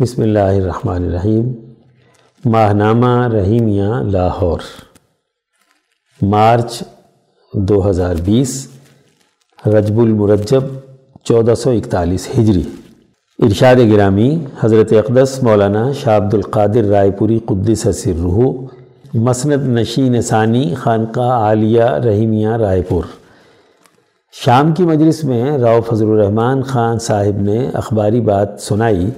بسم اللہ الرحمن الرحیم۔ ماہنامہ رحیمیہ لاہور۔ مارچ دو ہزار بیس، رجب المرجب چودہ سو اکتالیس ہجری۔ ارشاد گرامی حضرت اقدس مولانا شاہ عبد القادر رائے پوری قدس سرہ مسند نشین ثانی خانقاہ عالیہ رحیمیہ رائے پور۔ شام کی مجلس میں راؤ فضل الرحمن خان صاحب نے اخباری بات سنائی۔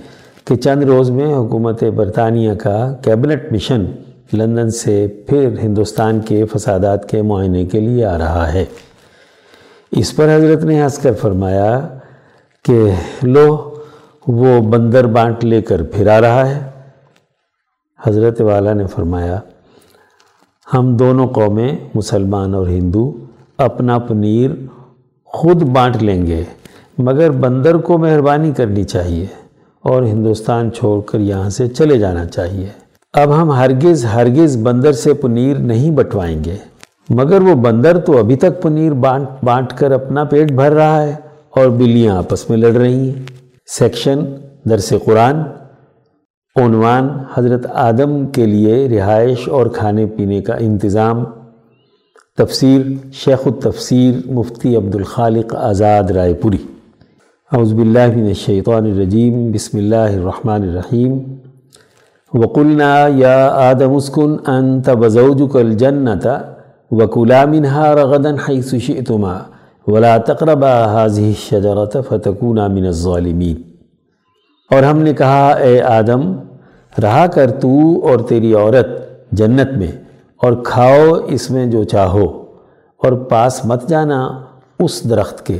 کہ چند روز میں حکومت برطانیہ کا کیبنٹ مشن لندن سے پھر ہندوستان کے فسادات کے معائنے کے لیے آ رہا ہے۔ اس پر حضرت نے ہنس کر فرمایا کہ لو، وہ بندر بانٹ لے کر پھر آ رہا ہے۔ حضرت والا نے فرمایا، ہم دونوں قومیں، مسلمان اور ہندو، اپنا پنیر خود بانٹ لیں گے، مگر بندر کو مہربانی کرنی چاہیے۔ اور ہندوستان چھوڑ کر یہاں سے چلے جانا چاہیے۔ اب ہم ہرگز ہرگز بندر سے پنیر نہیں بٹوائیں گے۔ مگر وہ بندر تو ابھی تک پنیر بانٹ بانٹ کر اپنا پیٹ بھر رہا ہے اور بلیاں آپس میں لڑ رہی ہیں۔ سیکشن، درس قرآن۔ عنوان، حضرت آدم کے لیے رہائش اور کھانے پینے کا انتظام۔ تفسیر، شیخ التفسیر مفتی عبد الخالق آزاد رائے پوری۔ اعوذ باللہ من الشیطان الرجیم، بسم اللہ الرحمن الرحیم۔ وقلنا یا آدم اسکن انت وزوجک الجنت وکلا منها رغدا حیث شئتما ولا تقربا هذه الشجرة فتکونا من الظالمین۔ اور ہم نے کہا، اے آدم، رہا کر تو اور تیری عورت جنت میں اور کھاؤ اس میں جو چاہو اور پاس مت جانا اس درخت کے۔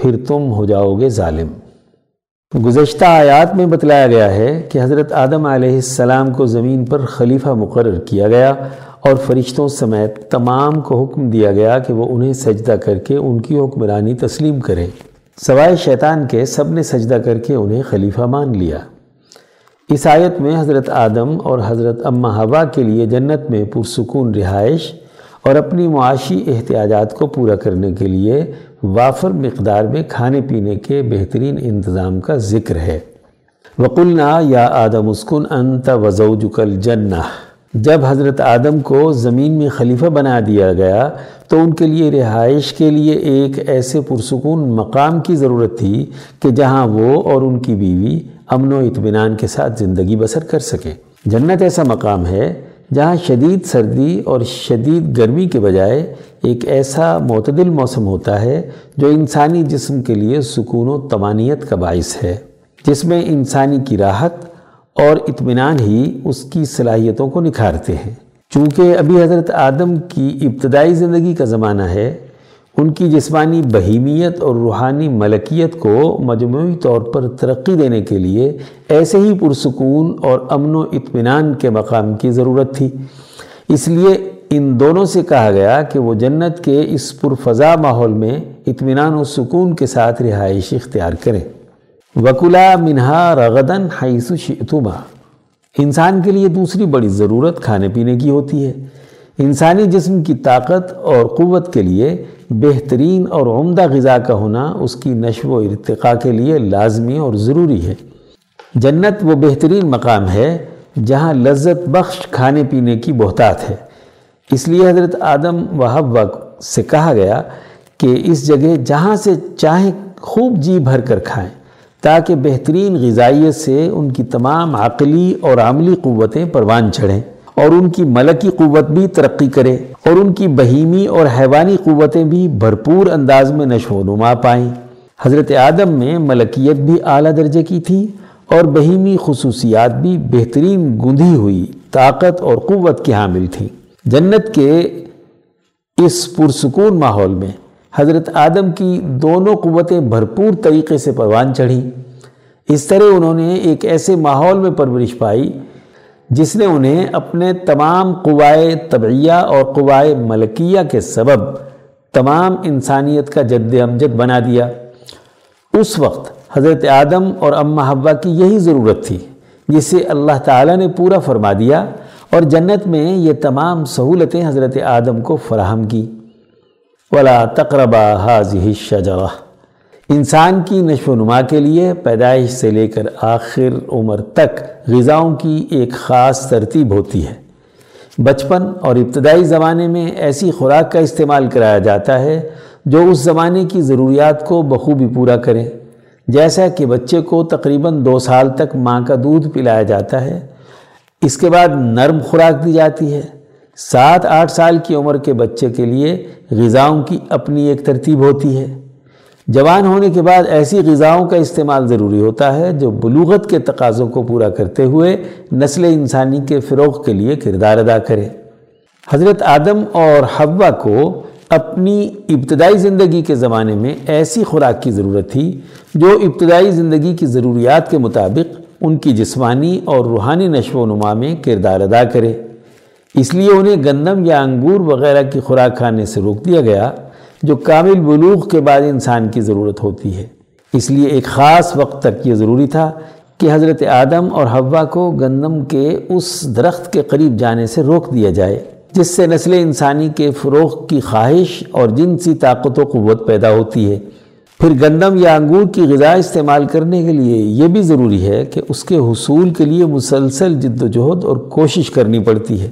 پھر تم ہو جاؤ گے ظالم۔ گزشتہ آیات میں بتلایا گیا ہے کہ حضرت آدم علیہ السلام کو زمین پر خلیفہ مقرر کیا گیا اور فرشتوں سمیت تمام کو حکم دیا گیا کہ وہ انہیں سجدہ کر کے ان کی حکمرانی تسلیم کرے سوائے شیطان کے سب نے سجدہ کر کے انہیں خلیفہ مان لیا۔ اس آیت میں حضرت آدم اور حضرت امہ ہوا کے لیے جنت میں پرسکون رہائش اور اپنی معاشی احتیاجات کو پورا کرنے کے لیے وافر مقدار میں کھانے پینے کے بہترین انتظام کا ذکر ہے۔ وقلنا یا آدم اسکن انت وزوجک الجنہ۔ جب حضرت آدم کو زمین میں خلیفہ بنا دیا گیا، تو ان کے لیے رہائش کے لیے ایک ایسے پرسکون مقام کی ضرورت تھی کہ جہاں وہ اور ان کی بیوی امن و اطمینان کے ساتھ زندگی بسر کر سکیں۔ جنت ایسا مقام ہے جہاں شدید سردی اور شدید گرمی کے بجائے ایک ایسا معتدل موسم ہوتا ہے جو انسانی جسم کے لیے سکون و تمانیت کا باعث ہے، جس میں انسانی کی راحت اور اطمینان ہی اس کی صلاحیتوں کو نکھارتے ہیں۔ چونکہ ابھی حضرت آدم کی ابتدائی زندگی کا زمانہ ہے ان کی جسمانی بہیمیت اور روحانی ملکیت کو مجموعی طور پر ترقی دینے کے لیے ایسے ہی پرسکون اور امن و اطمینان کے مقام کی ضرورت تھی۔ اس لیے ان دونوں سے کہا گیا کہ وہ جنت کے اس پرفضا ماحول میں اطمینان و سکون کے ساتھ رہائش اختیار کریں۔ وکلا منہا رغدن حیث شئتما۔ انسان کے لیے دوسری بڑی ضرورت کھانے پینے کی ہوتی ہے۔ انسانی جسم کی طاقت اور قوت کے لیے بہترین اور عمدہ غذا کا ہونا اس کی نشو و ارتقاء کے لیے لازمی اور ضروری ہے۔ جنت وہ بہترین مقام ہے جہاں لذت بخش کھانے پینے کی بہتات ہے۔ اس لیے حضرت آدم و حوا سے کہا گیا کہ اس جگہ جہاں سے چاہیں خوب جی بھر کر کھائیں تاکہ بہترین غذائیت سے ان کی تمام عقلی اور عملی قوتیں پروان چڑھیں اور ان کی ملکی قوت بھی ترقی کرے۔ اور ان کی بہیمی اور حیوانی قوتیں بھی بھرپور انداز میں نشو و نما پائیں۔ حضرت آدم میں ملکیت بھی اعلیٰ درجے کی تھی اور بہیمی خصوصیات بھی بہترین گندھی ہوئی طاقت اور قوت کی حامل تھی جنت کے اس پرسکون ماحول میں حضرت آدم کی دونوں قوتیں بھرپور طریقے سے پروان چڑھی اس طرح انہوں نے ایک ایسے ماحول میں پرورش پائی جس نے انہیں اپنے تمام قوائے طبعیہ اور قوائے ملکیہ کے سبب تمام انسانیت کا جد امجد بنا دیا۔ اس وقت حضرت آدم اور امہ حوا کی یہی ضرورت تھی جسے اللہ تعالیٰ نے پورا فرما دیا اور جنت میں یہ تمام سہولتیں حضرت آدم کو فراہم کی۔ ولا تقربا حاضی شجرہ انسان کی نشو و نما کے لیے پیدائش سے لے کر آخر عمر تک غذاؤں کی ایک خاص ترتیب ہوتی ہے۔ بچپن اور ابتدائی زمانے میں ایسی خوراک کا استعمال کرایا جاتا ہے جو اس زمانے کی ضروریات کو بخوبی پورا کرے۔ جیسا کہ بچے کو تقریباً دو سال تک ماں کا دودھ پلایا جاتا ہے، اس کے بعد نرم خوراک دی جاتی ہے۔ سات آٹھ سال کی عمر کے بچے کے لیے غذاؤں کی اپنی ایک ترتیب ہوتی ہے۔ جوان ہونے کے بعد ایسی غذاؤں کا استعمال ضروری ہوتا ہے جو بلوغت کے تقاضوں کو پورا کرتے ہوئے نسل انسانی کے فروغ کے لیے کردار ادا کرے۔ حضرت آدم اور حوا کو اپنی ابتدائی زندگی کے زمانے میں ایسی خوراک کی ضرورت تھی جو ابتدائی زندگی کی ضروریات کے مطابق ان کی جسمانی اور روحانی نشو و نما میں کردار ادا کرے۔ اس لیے انہیں گندم یا انگور وغیرہ کی خوراک کھانے سے روک دیا گیا۔ جو کامل بلوغ کے بعد انسان کی ضرورت ہوتی ہے۔ اس لیے ایک خاص وقت تک یہ ضروری تھا کہ حضرت آدم اور حوا کو گندم کے اس درخت کے قریب جانے سے روک دیا جائے، جس سے نسل انسانی کے فروغ کی خواہش اور جنسی طاقت و قوت پیدا ہوتی ہے۔ پھر گندم یا انگور کی غذا استعمال کرنے کے لیے یہ بھی ضروری ہے کہ اس کے حصول کے لیے مسلسل جد و جہد اور کوشش کرنی پڑتی ہے۔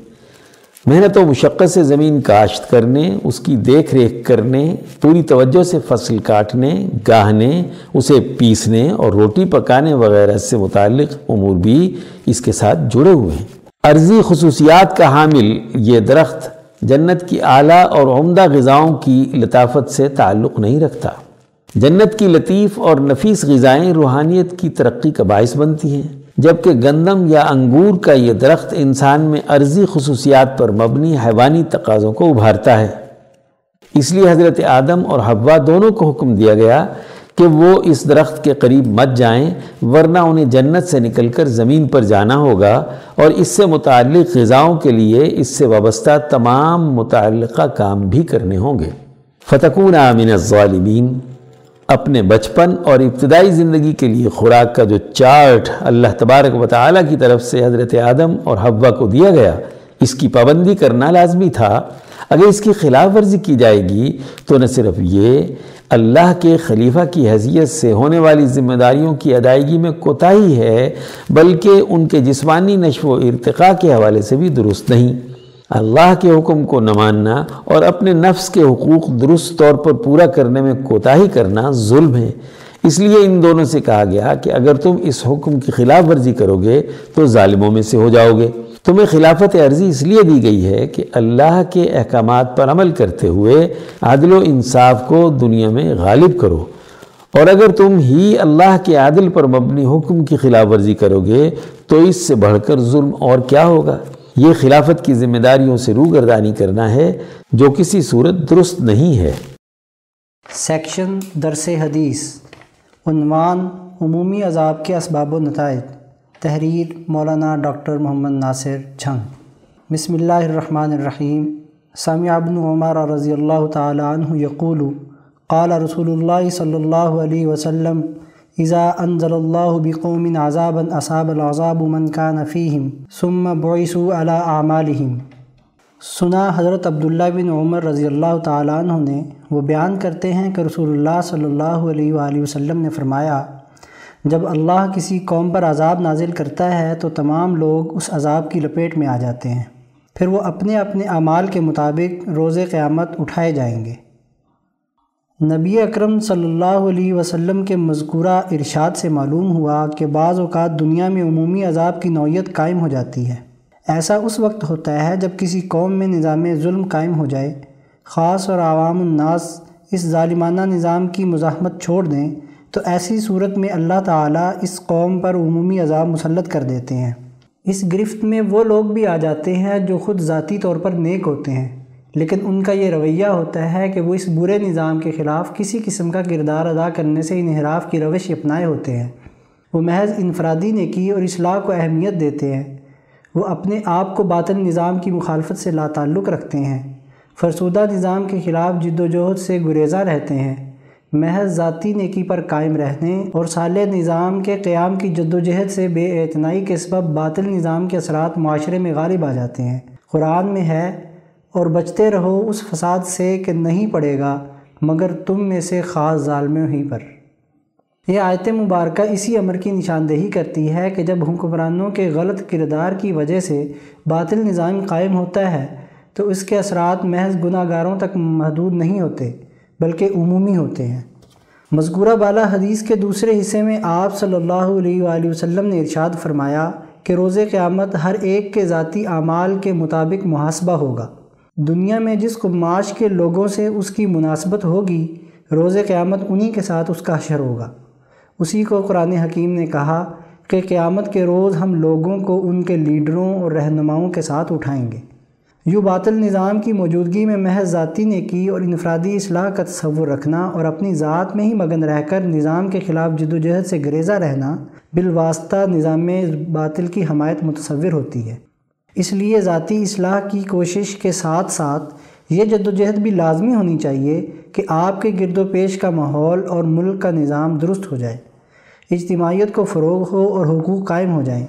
محنت و مشقت سے زمین کاشت کرنے، اس کی دیکھ ریکھ کرنے، پوری توجہ سے فصل کاٹنے، گاہنے، اسے پیسنے اور روٹی پکانے وغیرہ سے متعلق امور بھی اس کے ساتھ جڑے ہوئے ہیں۔ عرضی خصوصیات کا حامل یہ درخت جنت کی اعلیٰ اور عمدہ غذاؤں کی لطافت سے تعلق نہیں رکھتا۔ جنت کی لطیف اور نفیس غذائیں روحانیت کی ترقی کا باعث بنتی ہیں۔ جبکہ گندم یا انگور کا یہ درخت انسان میں عرضی خصوصیات پر مبنی حیوانی تقاضوں کو ابھارتا ہے۔ اس لیے حضرت آدم اور حوا دونوں کو حکم دیا گیا کہ وہ اس درخت کے قریب مت جائیں، ورنہ انہیں جنت سے نکل کر زمین پر جانا ہوگا اور اس سے متعلق غذاؤں کے لیے اس سے وابستہ تمام متعلقہ کام بھی کرنے ہوں گے۔ فتقون من الظالمین اپنے بچپن اور ابتدائی زندگی کے لیے خوراک کا جو چارٹ اللہ تبارک و تعالیٰ کی طرف سے حضرت آدم اور حوا کو دیا گیا، اس کی پابندی کرنا لازمی تھا۔ اگر اس کی خلاف ورزی کی جائے گی تو نہ صرف یہ، اللہ کے خلیفہ کی حیثیت سے ہونے والی ذمہ داریوں کی ادائیگی میں کوتاہی ہے، بلکہ ان کے جسمانی نشو و ارتقاء کے حوالے سے بھی درست نہیں۔ اللہ کے حکم کو نہ ماننا اور اپنے نفس کے حقوق درست طور پر پورا کرنے میں کوتاہی کرنا ظلم ہے۔ اس لیے ان دونوں سے کہا گیا کہ اگر تم اس حکم کی خلاف ورزی کرو گے تو ظالموں میں سے ہو جاؤ گے تمہیں خلافت عرضی اس لیے دی گئی ہے کہ اللہ کے احکامات پر عمل کرتے ہوئے عادل و انصاف کو دنیا میں غالب کرو۔ اور اگر تم ہی اللہ کے عادل پر مبنی حکم کی خلاف ورزی کرو گے تو اس سے بڑھ کر ظلم اور کیا ہوگا؟ یہ خلافت کی ذمہ داریوں سے روگردانی کرنا ہے جو کسی صورت درست نہیں ہے۔ سیکشن درس حدیث، عنوان عمومی عذاب کے اسباب و نتائج۔ تحریر مولانا ڈاکٹر محمد ناصر جھنگ بسم اللہ الرحمن الرحیم۔ سامع ابن عمر رضی اللہ تعالی عنہ یقول، قال رسول اللہ صلی اللہ علیہ وسلم اذا انزل اللہ بقوم عذابا اصاب العذاب من كان فیہم ثم بعثوا على اعمالہم سنا حضرت عبداللہ بن عمر رضی اللہ تعالیٰ عنہ نے وہ بیان کرتے ہیں کہ رسول اللہ صلی اللہ علیہ وآلہ وسلم نے فرمایا، جب اللہ کسی قوم پر عذاب نازل کرتا ہے تو تمام لوگ اس عذاب کی لپیٹ میں آ جاتے ہیں۔ پھر وہ اپنے اپنے اعمال کے مطابق روز قیامت اٹھائے جائیں گے۔ نبی اکرم صلی اللہ علیہ وسلم کے مذکورہ ارشاد سے معلوم ہوا کہ بعض اوقات دنیا میں عمومی عذاب کی نوعیت قائم ہو جاتی ہے۔ ایسا اس وقت ہوتا ہے جب کسی قوم میں نظام ظلم قائم ہو جائے۔ خاص اور عوام الناس اس ظالمانہ نظام کی مزاحمت چھوڑ دیں تو ایسی صورت میں اللہ تعالیٰ اس قوم پر عمومی عذاب مسلط کر دیتے ہیں۔ اس گرفت میں وہ لوگ بھی آ جاتے ہیں جو خود ذاتی طور پر نیک ہوتے ہیں۔ لیکن ان کا یہ رویہ ہوتا ہے کہ وہ اس برے نظام کے خلاف کسی قسم کا کردار ادا کرنے سے انحراف کی روش اپنائے ہوتے ہیں۔ وہ محض انفرادی نے کی اور اصلاح کو اہمیت دیتے ہیں۔ وہ اپنے آپ کو باطن نظام کی مخالفت سے لا تعلق رکھتے ہیں۔ فرسودہ نظام کے خلاف جد و جہد سے گریزہ رہتے ہیں۔ محض ذاتی نیکی پر قائم رہنے اور سال نظام کے قیام کی جد و جہد سے بے اعتنائی کے سبب باطل نظام کے اثرات معاشرے میں غالب آ جاتے ہیں۔ قرآن میں ہے اور بچتے رہو اس فساد سے کہ نہیں پڑے گا، مگر تم میں سے خاص ظالموں ہی پر۔ یہ آیت مبارکہ اسی امر کی نشاندہی کرتی ہے کہ جب حکمرانوں کے غلط کردار کی وجہ سے باطل نظام قائم ہوتا ہے، تو اس کے اثرات محض گناہ گاروں تک محدود نہیں ہوتے، بلکہ عمومی ہوتے ہیں۔ مذکورہ بالا حدیث کے دوسرے حصے میں آپ صلی اللہ علیہ وآلہ وسلم نے ارشاد فرمایا کہ روز قیامت ہر ایک کے ذاتی اعمال کے مطابق محاسبہ ہوگا۔ دنیا میں جس قماش کے لوگوں سے اس کی مناسبت ہوگی، روز قیامت انہی کے ساتھ اس کا حشر ہوگا۔ اسی کو قرآن حکیم نے کہا کہ قیامت کے روز ہم لوگوں کو ان کے لیڈروں اور رہنماؤں کے ساتھ اٹھائیں گے۔ یوں باطل نظام کی موجودگی میں محض ذاتی نے کی اور انفرادی اصلاح کا تصور رکھنا اور اپنی ذات میں ہی مگن رہ کر نظام کے خلاف جد و جہد سے گریزہ رہنا بالواسطہ نظام باطل کی حمایت متصور ہوتی ہے۔ اس لیے ذاتی اصلاح کی کوشش کے ساتھ ساتھ یہ جد و جہد بھی لازمی ہونی چاہیے کہ آپ کے گرد و پیش کا ماحول اور ملک کا نظام درست ہو جائے، اجتماعیت کو فروغ ہو اور حقوق قائم ہو جائیں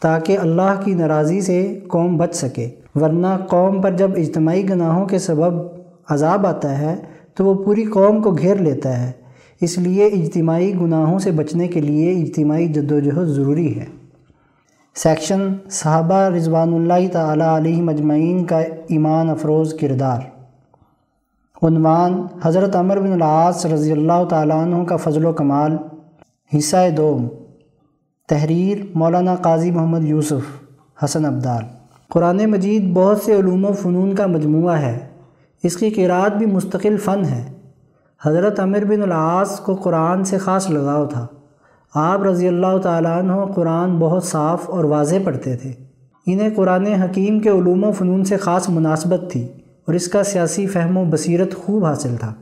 تاکہ اللہ کی ناراضی سے قوم بچ سکے۔ ورنہ قوم پر جب اجتماعی گناہوں کے سبب عذاب آتا ہے، تو وہ پوری قوم کو گھیر لیتا ہے۔ اس لیے اجتماعی گناہوں سے بچنے کے لیے اجتماعی جد و جہد ضروری ہے۔ سیکشن صحابہ رضوان اللہ تعالیٰ علیہ مجمعین کا ایمان افروز کردار۔ عنوان حضرت عمر بن العاص رضی اللہ تعالیٰ عنہ کا فضل و کمال۔ حصہ دوم تحریر مولانا قاضی محمد یوسف حسن عبدال قرآن مجید بہت سے علوم و فنون کا مجموعہ ہے۔ اس کی قرآت بھی مستقل فن ہے۔ حضرت عمر بن العاص کو قرآن سے خاص لگاؤ تھا۔ آپ رضی اللہ تعالیٰ عنہ قرآن بہت صاف اور واضح پڑھتے تھے۔ انہیں قرآن حکیم کے علوم و فنون سے خاص مناسبت تھی اور اس کا سیاسی فہم و بصیرت خوب حاصل تھا۔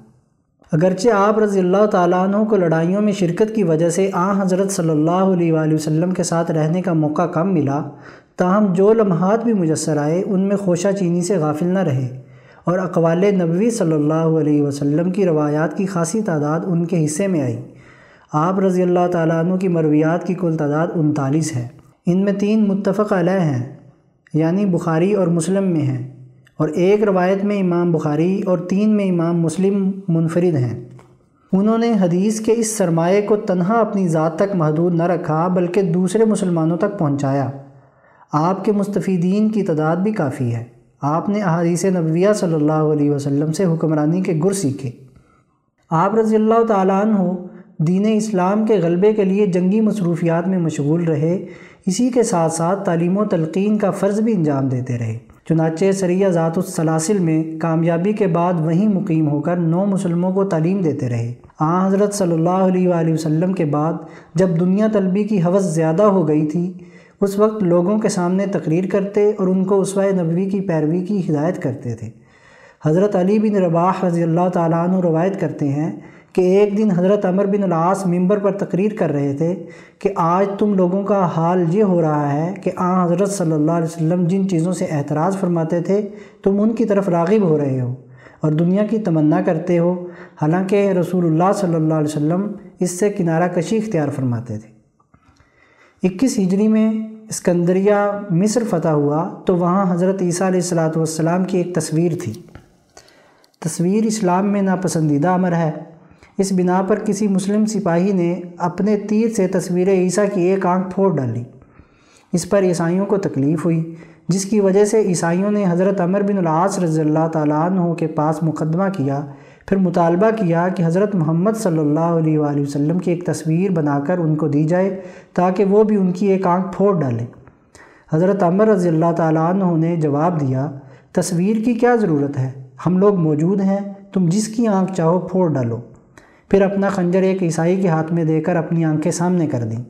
اگرچہ آپ رضی اللہ تعالیٰ عنہ کو لڑائیوں میں شرکت کی وجہ سے آ حضرت صلی اللہ علیہ وآلہ وسلم کے ساتھ رہنے کا موقع کم ملا، تاہم جو لمحات بھی مجسر آئے ان میں خوشہ چینی سے غافل نہ رہے اور اقوال نبوی صلی اللہ علیہ وسلم کی روایات کی خاصی تعداد ان کے حصے میں آئی۔ آپ رضی اللہ تعالیٰ عنہ کی مرویات کی کل تعداد انتالیس ہے۔ ان میں تین متفق علیہ ہیں یعنی بخاری اور مسلم میں ہیں۔ اور ایک روایت میں امام بخاری اور تین میں امام مسلم منفرد ہیں۔ انہوں نے حدیث کے اس سرمایے کو تنہا اپنی ذات تک محدود نہ رکھا، بلکہ دوسرے مسلمانوں تک پہنچایا۔ آپ کے مستفیدین کی تعداد بھی کافی ہے۔ آپ نے احادیث نبویہ صلی اللہ علیہ وسلم سے حکمرانی کے گر سیکھے۔ آپ رضی اللہ تعالیٰ عنہ دین اسلام کے غلبے کے لیے جنگی مصروفیات میں مشغول رہے، اسی کے ساتھ ساتھ تعلیم و تلقین کا فرض بھی انجام دیتے رہے۔ چنانچہ سریہ ذات السلاسل میں کامیابی کے بعد وہیں مقیم ہو کر نو مسلموں کو تعلیم دیتے رہے۔ آن حضرت صلی اللہ علیہ وآلہ وسلم کے بعد جب دنیا طلبی کی حوث زیادہ ہو گئی تھی، اس وقت لوگوں کے سامنے تقریر کرتے اور ان کو اسوائے نبوی کی پیروی کی ہدایت کرتے تھے۔ حضرت علی بن رباح رضی اللہ تعالیٰ عنہ روایت کرتے ہیں کہ ایک دن حضرت عمر بن العاص ممبر پر تقریر کر رہے تھے کہ آج تم لوگوں کا حال یہ ہو رہا ہے کہ آ حضرت صلی اللہ علیہ وسلم جن چیزوں سے اعتراض فرماتے تھے، تم ان کی طرف راغب ہو رہے ہو اور دنیا کی تمنا کرتے ہو۔ حالانکہ رسول اللہ صلی اللہ علیہ وسلم اس سے کنارہ کشی اختیار فرماتے تھے۔ اکیس ہجری میں اسکندریہ، مصر فتح ہوا تو وہاں حضرت عیسیٰ علیہ السلاۃ والسلام کی ایک تصویر تھی۔ تصویر اسلام میں ناپسندیدہ امر ہے۔ اس بنا پر کسی مسلم سپاہی نے اپنے تیر سے تصویر عیسیٰ کی ایک آنکھ پھوڑ ڈالی۔ اس پر عیسائیوں کو تکلیف ہوئی، جس کی وجہ سے عیسائیوں نے حضرت عمر بن العاص رضی اللہ تعالیٰ عنہ کے پاس مقدمہ کیا، پھر مطالبہ کیا کہ حضرت محمد صلی اللہ علیہ وآلہ وسلم کی ایک تصویر بنا کر ان کو دی جائے تاکہ وہ بھی ان کی ایک آنکھ پھوڑ ڈالیں حضرت عمر رضی اللہ تعالیٰ عنہ نے جواب دیا، تصویر کی کیا ضرورت ہے؟ ہم لوگ موجود ہیں، تم جس کی آنکھ چاہو پھوڑ ڈالو۔ پھر اپنا خنجر ایک عیسائی کے ہاتھ میں دے کر اپنی آنکھیں سامنے کر دیں۔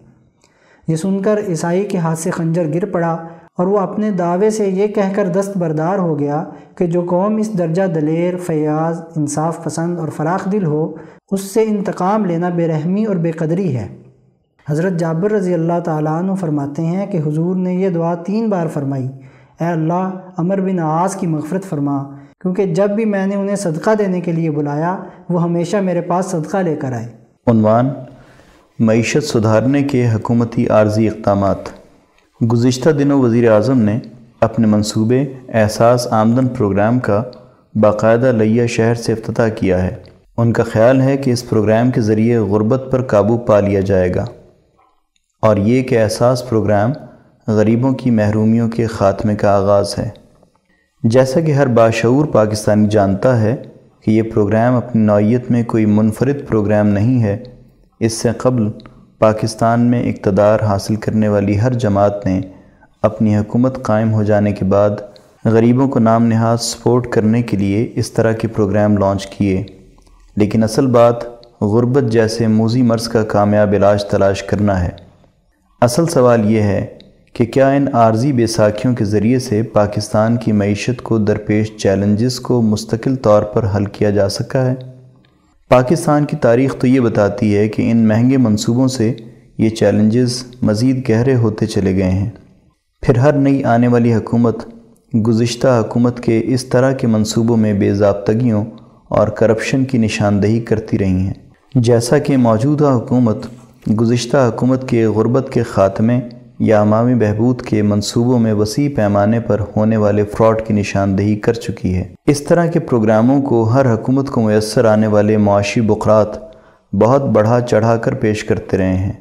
یہ سن کر عیسائی کے ہاتھ سے خنجر گر پڑا اور وہ اپنے دعوے سے یہ کہہ کر دست بردار ہو گیا کہ جو قوم اس درجہ دلیر، فیاض، انصاف پسند اور فراخ دل ہو، اس سے انتقام لینا بے رحمی اور بے قدری ہے۔ حضرت جابر رضی اللہ تعالیٰ عنہ فرماتے ہیں کہ حضور نے یہ دعا تین بار فرمائی، اے اللہ، عمر بن آس کی مغفرت فرما کیونکہ جب بھی میں نے انہیں صدقہ دینے کے لیے بلایا، وہ ہمیشہ میرے پاس صدقہ لے کر آئے۔ عنوان، معیشت سدھارنے کے حکومتی عارضی اقدامات۔ گزشتہ دنوں وزیر اعظم نے اپنے منصوبے، احساس آمدن پروگرام کا باقاعدہ لیا شہر سے افتتاح کیا ہے۔ ان کا خیال ہے کہ اس پروگرام کے ذریعے غربت پر قابو پا لیا جائے گا۔ اور یہ کہ احساس پروگرام غریبوں کی محرومیوں کے خاتمے کا آغاز ہے۔ جیسا کہ ہر باشعور پاکستانی جانتا ہے کہ یہ پروگرام اپنی نوعیت میں کوئی منفرد پروگرام نہیں ہے، اس سے قبل پاکستان میں اقتدار حاصل کرنے والی ہر جماعت نے اپنی حکومت قائم ہو جانے کے بعد غریبوں کو نام نہاد سپورٹ کرنے کے لیے اس طرح کے پروگرام لانچ کیے۔ لیکن اصل بات غربت جیسے موزی مرض کا کامیاب علاج تلاش کرنا ہے۔ اصل سوال یہ ہے کہ کیا ان عارضی بیساکھیوں کے ذریعے سے پاکستان کی معیشت کو درپیش چیلنجز کو مستقل طور پر حل کیا جا سکا ہے؟ پاکستان کی تاریخ تو یہ بتاتی ہے کہ ان مہنگے منصوبوں سے یہ چیلنجز مزید گہرے ہوتے چلے گئے ہیں۔ پھر ہر نئی آنے والی حکومت، گزشتہ حکومت کے اس طرح کے منصوبوں میں بے ضابطگیوں اور کرپشن کی نشاندہی کرتی رہی ہیں۔ جیسا کہ موجودہ حکومت، گزشتہ حکومت کے غربت کے خاتمے یا عوامی بہبود کے منصوبوں میں وسیع پیمانے پر ہونے والے فراڈ کی نشاندہی کر چکی ہے۔ اس طرح کے پروگراموں کو ہر حکومت کو میسر آنے والے معاشی بخرات بہت بڑھا چڑھا کر پیش کرتے رہے ہیں۔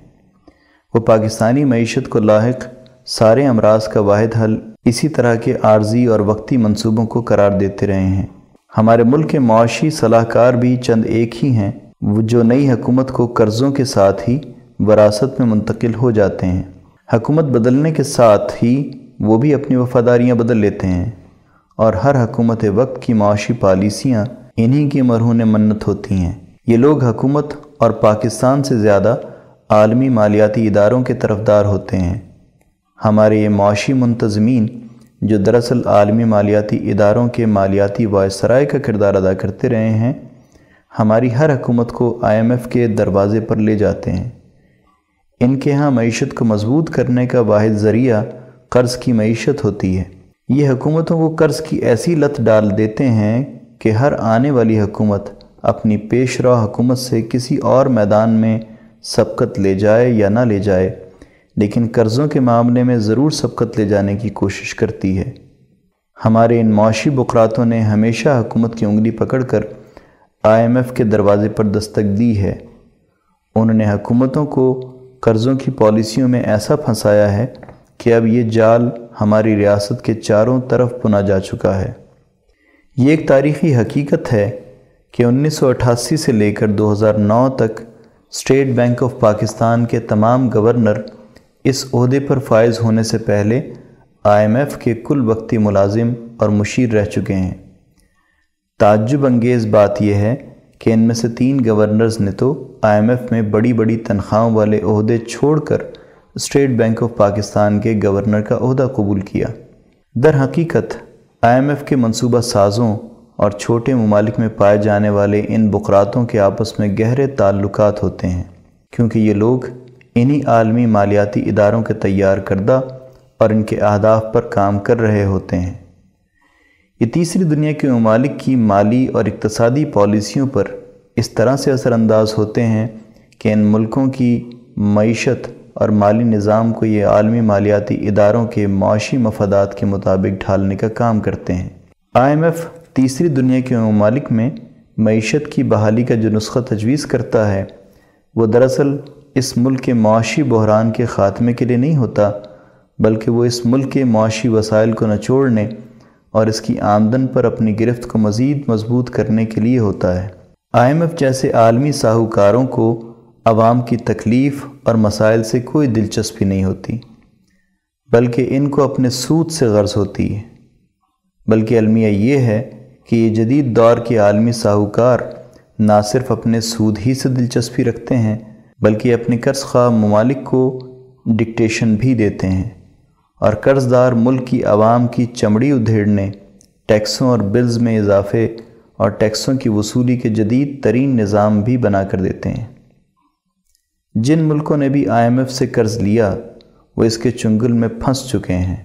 وہ پاکستانی معیشت کو لاحق، سارے امراض کا واحد حل، اسی طرح کے عارضی اور وقتی منصوبوں کو قرار دیتے رہے ہیں۔ ہمارے ملک کے معاشی صلاح کار بھی چند ایک ہی ہیں جو نئی حکومت کو قرضوں کے ساتھ ہی وراثت میں منتقل ہو جاتے ہیں۔ حکومت بدلنے کے ساتھ ہی وہ بھی اپنی وفاداریاں بدل لیتے ہیں اور ہر حکومت وقت کی معاشی پالیسیاں انہی کی مرہون منت ہوتی ہیں۔ یہ لوگ حکومت اور پاکستان سے زیادہ عالمی مالیاتی اداروں کے طرفدار ہوتے ہیں۔ ہمارے یہ معاشی منتظمین جو دراصل عالمی مالیاتی اداروں کے مالیاتی وائسرائے کا کردار ادا کرتے رہے ہیں، ہماری ہر حکومت کو آئی ایم ایف کے دروازے پر لے جاتے ہیں۔ ان کے ہاں معیشت کو مضبوط کرنے کا واحد ذریعہ قرض کی معیشت ہوتی ہے۔ یہ حکومتوں کو قرض کی ایسی لت ڈال دیتے ہیں کہ ہر آنے والی حکومت اپنی پیش رو حکومت سے کسی اور میدان میں سبقت لے جائے یا نہ لے جائے، لیکن قرضوں کے معاملے میں ضرور سبقت لے جانے کی کوشش کرتی ہے۔ ہمارے ان معاشی بقراتوں نے ہمیشہ حکومت کی انگلی پکڑ کر آئی ایم ایف کے دروازے پر دستک دی ہے۔ انہوں نے حکومتوں کو قرضوں کی پالیسیوں میں ایسا پھنسایا ہے کہ اب یہ جال ہماری ریاست کے چاروں طرف پنا جا چکا ہے۔ یہ ایک تاریخی حقیقت ہے کہ انیس سو اٹھاسی سے لے کر دو ہزار نو تک اسٹیٹ بینک آف پاکستان کے تمام گورنر اس عہدے پر فائز ہونے سے پہلے آئی ایم ایف کے کل وقتی ملازم اور مشیر رہ چکے ہیں۔ تعجب انگیز بات یہ ہے کہ ان میں سے تین گورنرز نے تو آئی ایم ایف میں بڑی بڑی تنخواہوں والے عہدے چھوڑ کر اسٹیٹ بینک آف پاکستان کے گورنر کا عہدہ قبول کیا۔ در حقیقت آئی ایم ایف کے منصوبہ سازوں اور چھوٹے ممالک میں پائے جانے والے ان بقراتوں کے آپس میں گہرے تعلقات ہوتے ہیں، کیونکہ یہ لوگ انہی عالمی مالیاتی اداروں کے تیار کردہ اور ان کے اہداف پر کام کر رہے ہوتے ہیں۔ یہ تیسری دنیا کے ممالک کی مالی اور اقتصادی پالیسیوں پر اس طرح سے اثر انداز ہوتے ہیں کہ ان ملکوں کی معیشت اور مالی نظام کو یہ عالمی مالیاتی اداروں کے معاشی مفادات کے مطابق ڈھالنے کا کام کرتے ہیں۔ آئی ایم ایف تیسری دنیا کے ممالک میں معیشت کی بحالی کا جو نسخہ تجویز کرتا ہے، وہ دراصل اس ملک کے معاشی بحران کے خاتمے کے لیے نہیں ہوتا، بلکہ وہ اس ملک کے معاشی وسائل کو نچوڑنے اور اس کی آمدن پر اپنی گرفت کو مزید مضبوط کرنے کے لیے ہوتا ہے۔ آئی ایم ایف جیسے عالمی ساہوکاروں کو عوام کی تکلیف اور مسائل سے کوئی دلچسپی نہیں ہوتی، بلکہ ان کو اپنے سود سے غرض ہوتی ہے۔ بلکہ المیہ یہ ہے کہ یہ جدید دور کے عالمی ساہوکار نہ صرف اپنے سود ہی سے دلچسپی رکھتے ہیں، بلکہ اپنے قرض خواہ ممالک کو ڈکٹیشن بھی دیتے ہیں۔ اور قرض دار ملک کی عوام کی چمڑی ادھیڑنے، ٹیکسوں اور بلز میں اضافے اور ٹیکسوں کی وصولی کے جدید ترین نظام بھی بنا کر دیتے ہیں۔ جن ملکوں نے بھی آئی ایم ایف سے قرض لیا، وہ اس کے چنگل میں پھنس چکے ہیں،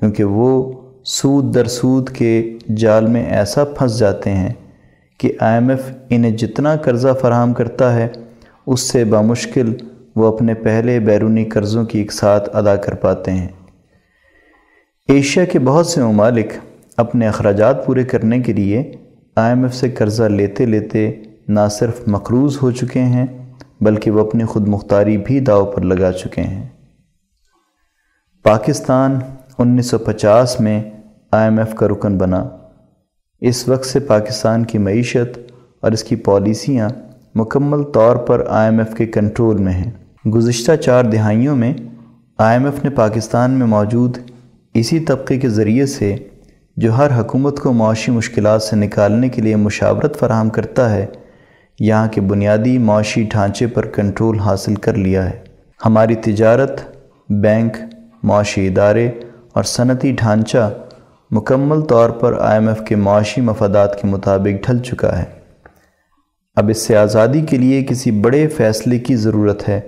کیونکہ وہ سود در سود کے جال میں ایسا پھنس جاتے ہیں کہ آئی ایم ایف انہیں جتنا قرضہ فراہم کرتا ہے، اس سے بامشکل وہ اپنے پہلے بیرونی قرضوں کی ایک ساتھ ادا کر پاتے ہیں۔ ایشیا کے بہت سے ممالک اپنے اخراجات پورے کرنے کے لیے آئی ایم ایف سے قرضہ لیتے لیتے نہ صرف مقروض ہو چکے ہیں، بلکہ وہ اپنی خود مختاری بھی داؤ پر لگا چکے ہیں۔ پاکستان انیس سو پچاس میں آئی ایم ایف کا رکن بنا۔ اس وقت سے پاکستان کی معیشت اور اس کی پالیسیاں مکمل طور پر آئی ایم ایف کے کنٹرول میں ہیں۔ گزشتہ چار دہائیوں میں آئی ایم ایف نے پاکستان میں موجود اسی طبقے کے ذریعے سے جو ہر حکومت کو معاشی مشکلات سے نکالنے کے لیے مشاورت فراہم کرتا ہے، یہاں کے بنیادی معاشی ڈھانچے پر کنٹرول حاصل کر لیا ہے۔ ہماری تجارت، بینک، معاشی ادارے اور صنعتی ڈھانچہ مکمل طور پر آئی ایم ایف کے معاشی مفادات کے مطابق ڈھل چکا ہے۔ اب اس سے آزادی کے لیے کسی بڑے فیصلے کی ضرورت ہے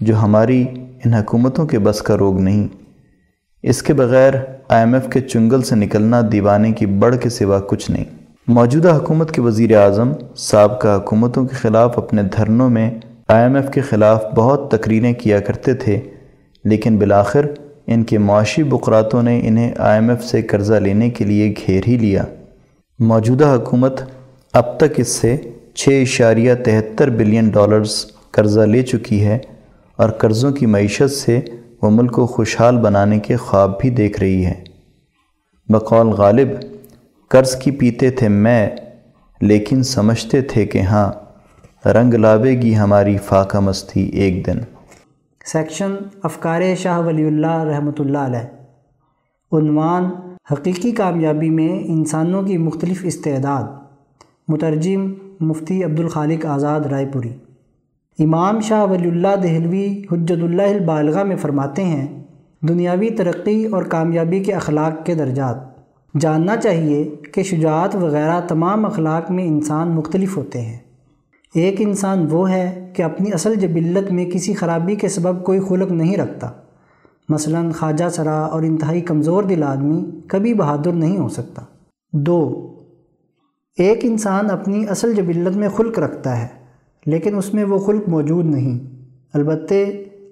جو ہماری ان حکومتوں کے بس کا روگ نہیں۔ اس کے بغیر آئی ایم ایف کے چنگل سے نکلنا دیوانے کی بڑھ کے سوا کچھ نہیں۔ موجودہ حکومت کے وزیر اعظم سابقہ حکومتوں کے خلاف اپنے دھرنوں میں آئی ایم ایف کے خلاف بہت تقریریں کیا کرتے تھے، لیکن بالآخر ان کے معاشی بقراتوں نے انہیں آئی ایم ایف سے قرضہ لینے کے لیے گھیر ہی لیا۔ موجودہ حکومت اب تک اس سے چھ اشاریہ تہتر بلین ڈالرز قرضہ لے چکی ہے اور قرضوں کی معیشت سے وہ ملک کو خوشحال بنانے کے خواب بھی دیکھ رہی ہے۔ بقول غالب، قرض کی پیتے تھے میں، لیکن سمجھتے تھے کہ ہاں رنگ لاوے گی ہماری فاقہ مستی ایک دن۔ سیکشن افکار شاہ ولی اللہ رحمۃ اللہ علیہ۔ عنوان، حقیقی کامیابی میں انسانوں کی مختلف استعداد۔ مترجم مفتی عبدالخالق آزاد، رائے پوری۔ امام شاہ ولی اللہ دہلوی حجت اللہ البالغہ میں فرماتے ہیں، دنیاوی ترقی اور کامیابی کے اخلاق کے درجات۔ جاننا چاہیے کہ شجاعت وغیرہ تمام اخلاق میں انسان مختلف ہوتے ہیں۔ ایک انسان وہ ہے کہ اپنی اصل جبلت میں کسی خرابی کے سبب کوئی خلق نہیں رکھتا۔ مثلا خواجہ سرا اور انتہائی کمزور دل آدمی کبھی بہادر نہیں ہو سکتا۔ دو، ایک انسان اپنی اصل جبلت میں خلق رکھتا ہے۔ لیکن اس میں وہ خلق موجود نہیں۔ البتہ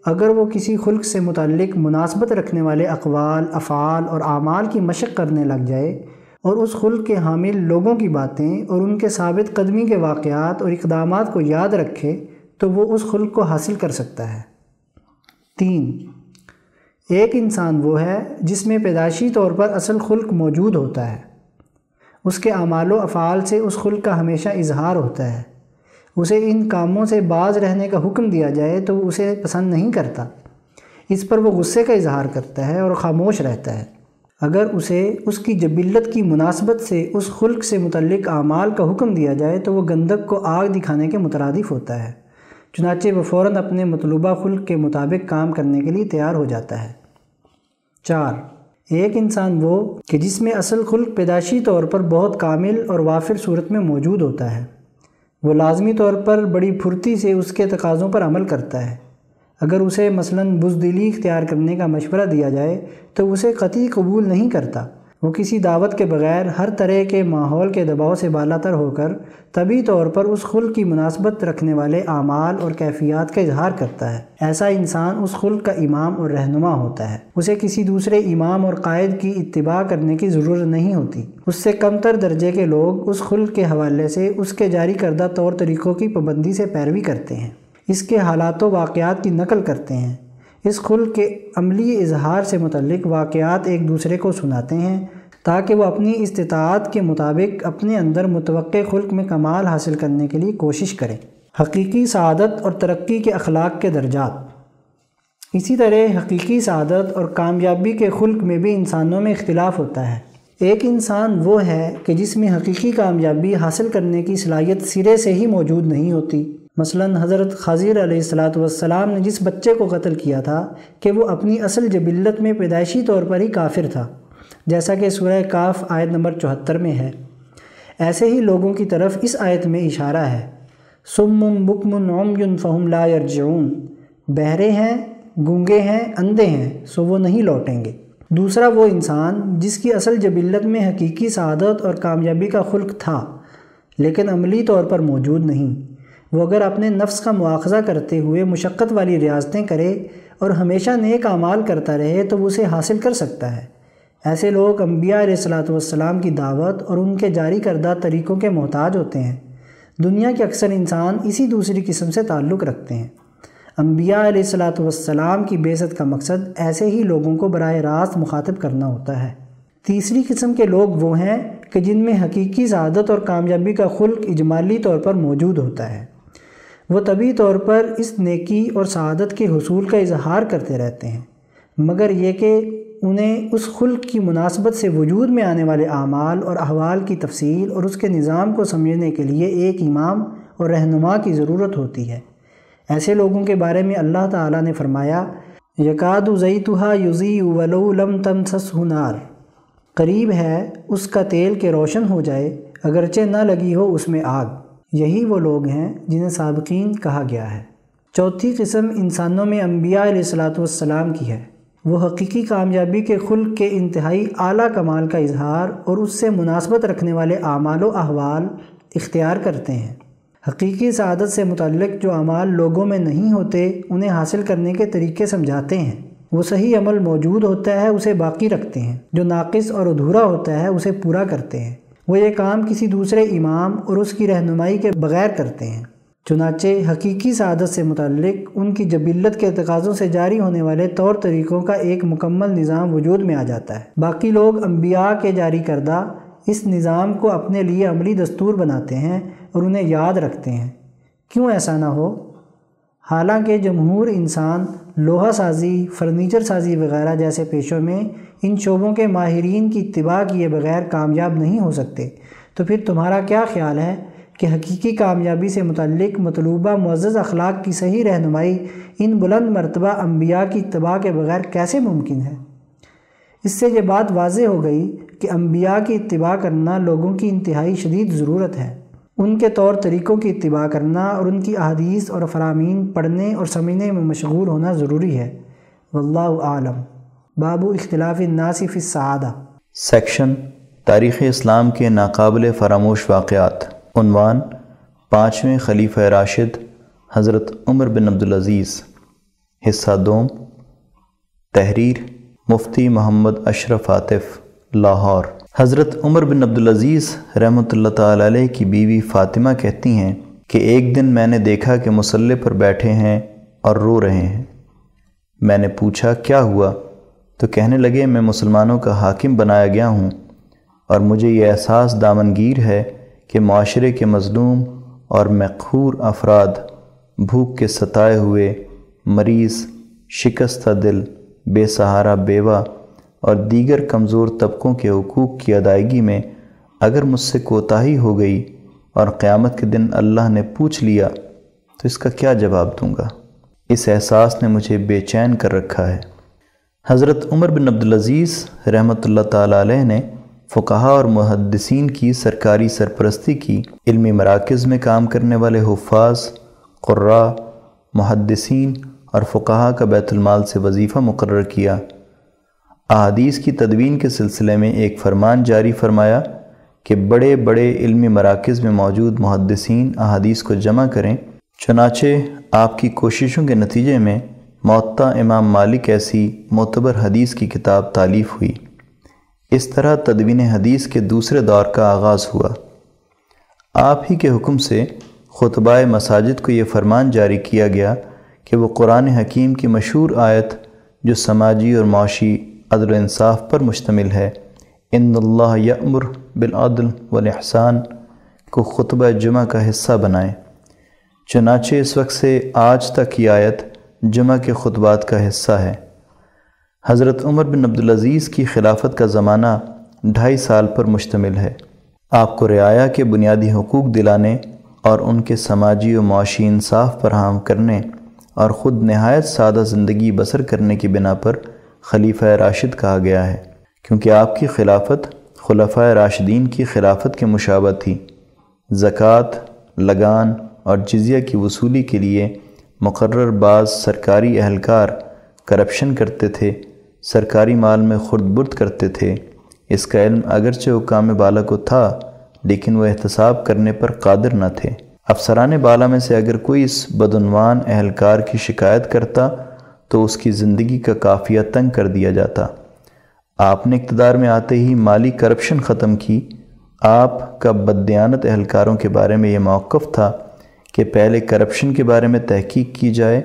اگر وہ کسی خلق سے متعلق مناسبت رکھنے والے اقوال، افعال اور اعمال کی مشق کرنے لگ جائے اور اس خلق کے حامل لوگوں کی باتیں اور ان کے ثابت قدمی کے واقعات اور اقدامات کو یاد رکھے تو وہ اس خلق کو حاصل کر سکتا ہے۔ تین، ایک انسان وہ ہے جس میں پیدائشی طور پر اصل خلق موجود ہوتا ہے۔ اس کے اعمال و افعال سے اس خلق کا ہمیشہ اظہار ہوتا ہے۔ اسے ان کاموں سے باز رہنے کا حکم دیا جائے تو وہ اسے پسند نہیں کرتا۔ اس پر وہ غصے کا اظہار کرتا ہے اور خاموش رہتا ہے۔ اگر اسے اس کی جبلت کی مناسبت سے اس خلق سے متعلق اعمال کا حکم دیا جائے تو وہ گندک کو آگ دکھانے کے مترادف ہوتا ہے۔ چنانچہ وہ فوراً اپنے مطلوبہ خلق کے مطابق کام کرنے کے لیے تیار ہو جاتا ہے۔ چار، ایک انسان وہ کہ جس میں اصل خلق پیداشی طور پر بہت کامل اور وافر صورت میں موجود ہوتا ہے۔ وہ لازمی طور پر بڑی پھرتی سے اس کے تقاضوں پر عمل کرتا ہے۔ اگر اسے مثلا بزدلی اختیار کرنے کا مشورہ دیا جائے تو اسے قطعی قبول نہیں کرتا۔ وہ کسی دعوت کے بغیر ہر طرح کے ماحول کے دباؤ سے بالا تر ہو کر طبی طور پر اس خلق کی مناسبت رکھنے والے اعمال اور کیفیات کا اظہار کرتا ہے۔ ایسا انسان اس خلق کا امام اور رہنما ہوتا ہے۔ اسے کسی دوسرے امام اور قائد کی اتباع کرنے کی ضرورت نہیں ہوتی۔ اس سے کم تر درجے کے لوگ اس خلق کے حوالے سے اس کے جاری کردہ طور طریقوں کی پابندی سے پیروی کرتے ہیں۔ اس کے حالات و واقعات کی نقل کرتے ہیں۔ اس خلق کے عملی اظہار سے متعلق واقعات ایک دوسرے کو سناتے ہیں تاکہ وہ اپنی استطاعت کے مطابق اپنے اندر متوقع خلق میں کمال حاصل کرنے کے لیے کوشش کریں۔ حقیقی سعادت اور ترقی کے اخلاق کے درجات۔ اسی طرح حقیقی سعادت اور کامیابی کے خلق میں بھی انسانوں میں اختلاف ہوتا ہے۔ ایک انسان وہ ہے کہ جس میں حقیقی کامیابی حاصل کرنے کی صلاحیت سرے سے ہی موجود نہیں ہوتی۔ مثلا حضرت خضیر علیہ السلاۃ والسلام نے جس بچے کو قتل کیا تھا کہ وہ اپنی اصل جبلت میں پیدائشی طور پر ہی کافر تھا، جیسا کہ سورہ کاف آیت نمبر چوہتر میں ہے۔ ایسے ہی لوگوں کی طرف اس آیت میں اشارہ ہے۔ سم بکم عمین فہم لا یرجعون۔ بہرے ہیں، گونگے ہیں، اندھے ہیں، سو وہ نہیں لوٹیں گے۔ دوسرا وہ انسان جس کی اصل جبلت میں حقیقی سعادت اور کامیابی کا خلق تھا، لیکن عملی طور پر موجود نہیں۔ وہ اگر اپنے نفس کا مواخذہ کرتے ہوئے مشقت والی ریاستیں کرے اور ہمیشہ نیک اعمال کرتا رہے تو وہ اسے حاصل کر سکتا ہے۔ ایسے لوگ انبیاء علیہ السلاۃ والسلام کی دعوت اور ان کے جاری کردہ طریقوں کے محتاج ہوتے ہیں۔ دنیا کے اکثر انسان اسی دوسری قسم سے تعلق رکھتے ہیں۔ انبیاء علیہ السلاۃ والسلام کی بیست کا مقصد ایسے ہی لوگوں کو براہ راست مخاطب کرنا ہوتا ہے۔ تیسری قسم کے لوگ وہ ہیں کہ جن میں حقیقی سعادت اور کامیابی کا خلق اجمالی طور پر موجود ہوتا ہے۔ وہ طبی طور پر اس نیکی اور سعادت کے حصول کا اظہار کرتے رہتے ہیں، مگر یہ کہ انہیں اس خلق کی مناسبت سے وجود میں آنے والے اعمال اور احوال کی تفصیل اور اس کے نظام کو سمجھنے کے لیے ایک امام اور رہنما کی ضرورت ہوتی ہے۔ ایسے لوگوں کے بارے میں اللہ تعالیٰ نے فرمایا یقاد ضعیتہ یوزی ولو لم تمسس ہنار قریب ہے، اس کا تیل کے روشن ہو جائے، اگرچہ نہ لگی ہو اس میں آگ۔ یہی وہ لوگ ہیں جنہیں سابقین کہا گیا ہے۔ چوتھی قسم انسانوں میں انبیاء علیہ السلاۃ والسلام کی ہے۔ وہ حقیقی کامیابی کے خلق کے انتہائی اعلیٰ کمال کا اظہار اور اس سے مناسبت رکھنے والے اعمال و احوال اختیار کرتے ہیں۔ حقیقی سعادت سے متعلق جو اعمال لوگوں میں نہیں ہوتے، انہیں حاصل کرنے کے طریقے سمجھاتے ہیں۔ وہ صحیح عمل موجود ہوتا ہے، اسے باقی رکھتے ہیں۔ جو ناقص اور ادھورا ہوتا ہے، اسے پورا کرتے ہیں۔ وہ یہ کام کسی دوسرے امام اور اس کی رہنمائی کے بغیر کرتے ہیں۔ چنانچہ حقیقی سعادت سے متعلق ان کی جبلت کے تقاضوں سے جاری ہونے والے طور طریقوں کا ایک مکمل نظام وجود میں آ جاتا ہے۔ باقی لوگ انبیاء کے جاری کردہ اس نظام کو اپنے لیے عملی دستور بناتے ہیں اور انہیں یاد رکھتے ہیں۔ کیوں ایسا نہ ہو؟ حالانکہ جمہور انسان، لوہا سازی، فرنیچر سازی وغیرہ جیسے پیشوں میں ان شعبوں کے ماہرین کی اتباع کیے بغیر کامیاب نہیں ہو سکتے، تو پھر تمہارا کیا خیال ہے کہ حقیقی کامیابی سے متعلق مطلوبہ معزز اخلاق کی صحیح رہنمائی ان بلند مرتبہ انبیاء کی اتباع کے بغیر کیسے ممکن ہے؟ اس سے یہ بات واضح ہو گئی کہ انبیاء کی اتباع کرنا لوگوں کی انتہائی شدید ضرورت ہے۔ ان کے طور طریقوں کی اتباع کرنا اور ان کی احادیث اور فرامین پڑھنے اور سمجھنے میں مشغول ہونا ضروری ہے۔ واللہ عالم بابو اختلاف الناصف السعادہ۔ سیکشن تاریخ اسلام کے ناقابل فراموش واقعات۔ عنوان پانچویں خلیفہ راشد حضرت عمر بن عبدالعزیز۔ حصہ دوم تحریر مفتی محمد اشرف عاطف، لاہور۔ حضرت عمر بن عبدالعزیز رحمۃ اللہ تعالی علیہ کی بیوی فاطمہ کہتی ہیں کہ ایک دن میں نے دیکھا کہ مسلح پر بیٹھے ہیں اور رو رہے ہیں۔ میں نے پوچھا، کیا ہوا؟ تو کہنے لگے، میں مسلمانوں کا حاکم بنایا گیا ہوں اور مجھے یہ احساس دامنگیر ہے کہ معاشرے کے مظلوم اور مقہور افراد بھوک کے ستائے ہوئے مریض، شکستہ دل، بے سہارا بیوہ اور دیگر کمزور طبقوں کے حقوق کی ادائیگی میں اگر مجھ سے کوتاہی ہو گئی اور قیامت کے دن اللہ نے پوچھ لیا تو اس کا کیا جواب دوں گا؟ اس احساس نے مجھے بے چین کر رکھا ہے۔ حضرت عمر بن عبدالعزیز رحمۃ اللہ تعالیٰ علیہ نے فقہا اور محدثین کی سرکاری سرپرستی کی علمی مراکز میں کام کرنے والے حفاظ قرا محدثین اور فقہا کا بیت المال سے وظیفہ مقرر کیا۔ احادیث کی تدوین کے سلسلے میں ایک فرمان جاری فرمایا کہ بڑے بڑے علمی مراکز میں موجود محدثین احادیث کو جمع کریں۔ چنانچہ آپ کی کوششوں کے نتیجے میں معطا امام مالک ایسی معتبر حدیث کی کتاب تعلیف ہوئی۔ اس طرح تدوین حدیث کے دوسرے دور کا آغاز ہوا۔ آپ ہی کے حکم سے خطبہ مساجد کو یہ فرمان جاری کیا گیا کہ وہ قرآن حکیم کی مشہور آیت جو سماجی اور معاشی عدل و انصاف پر مشتمل ہے۔ ان اللہ یامر بالعدل والاحسان، کو خطبہ جمعہ کا حصہ بنائیں۔ چنانچہ اس وقت سے آج تک یہ آیت جمعہ کے خطبات کا حصہ ہے۔ حضرت عمر بن عبدالعزیز کی خلافت کا زمانہ ڈھائی سال پر مشتمل ہے۔ آپ کو رعایا کے بنیادی حقوق دلانے اور ان کے سماجی و معاشی انصاف فراہم کرنے اور خود نہایت سادہ زندگی بسر کرنے کی بنا پر خلیفہ راشد کہا گیا ہے، کیونکہ آپ کی خلافت خلفۂ راشدین کی خلافت کے مشابہ تھی۔ زکوٰۃ، لگان اور جزیہ کی وصولی کے لیے مقرر بعض سرکاری اہلکار کرپشن کرتے تھے، سرکاری مال میں خرد برد کرتے تھے۔ اس کا علم اگرچہ حکام بالا کو تھا، لیکن وہ احتساب کرنے پر قادر نہ تھے۔ افسران بالا میں سے اگر کوئی اس بدعنوان اہلکار کی شکایت کرتا تو اس کی زندگی کا کافیہ تنگ کر دیا جاتا۔ آپ نے اقتدار میں آتے ہی مالی کرپشن ختم کی۔ آپ کا بدیانت اہلکاروں کے بارے میں یہ موقف تھا کہ پہلے کرپشن کے بارے میں تحقیق کی جائے۔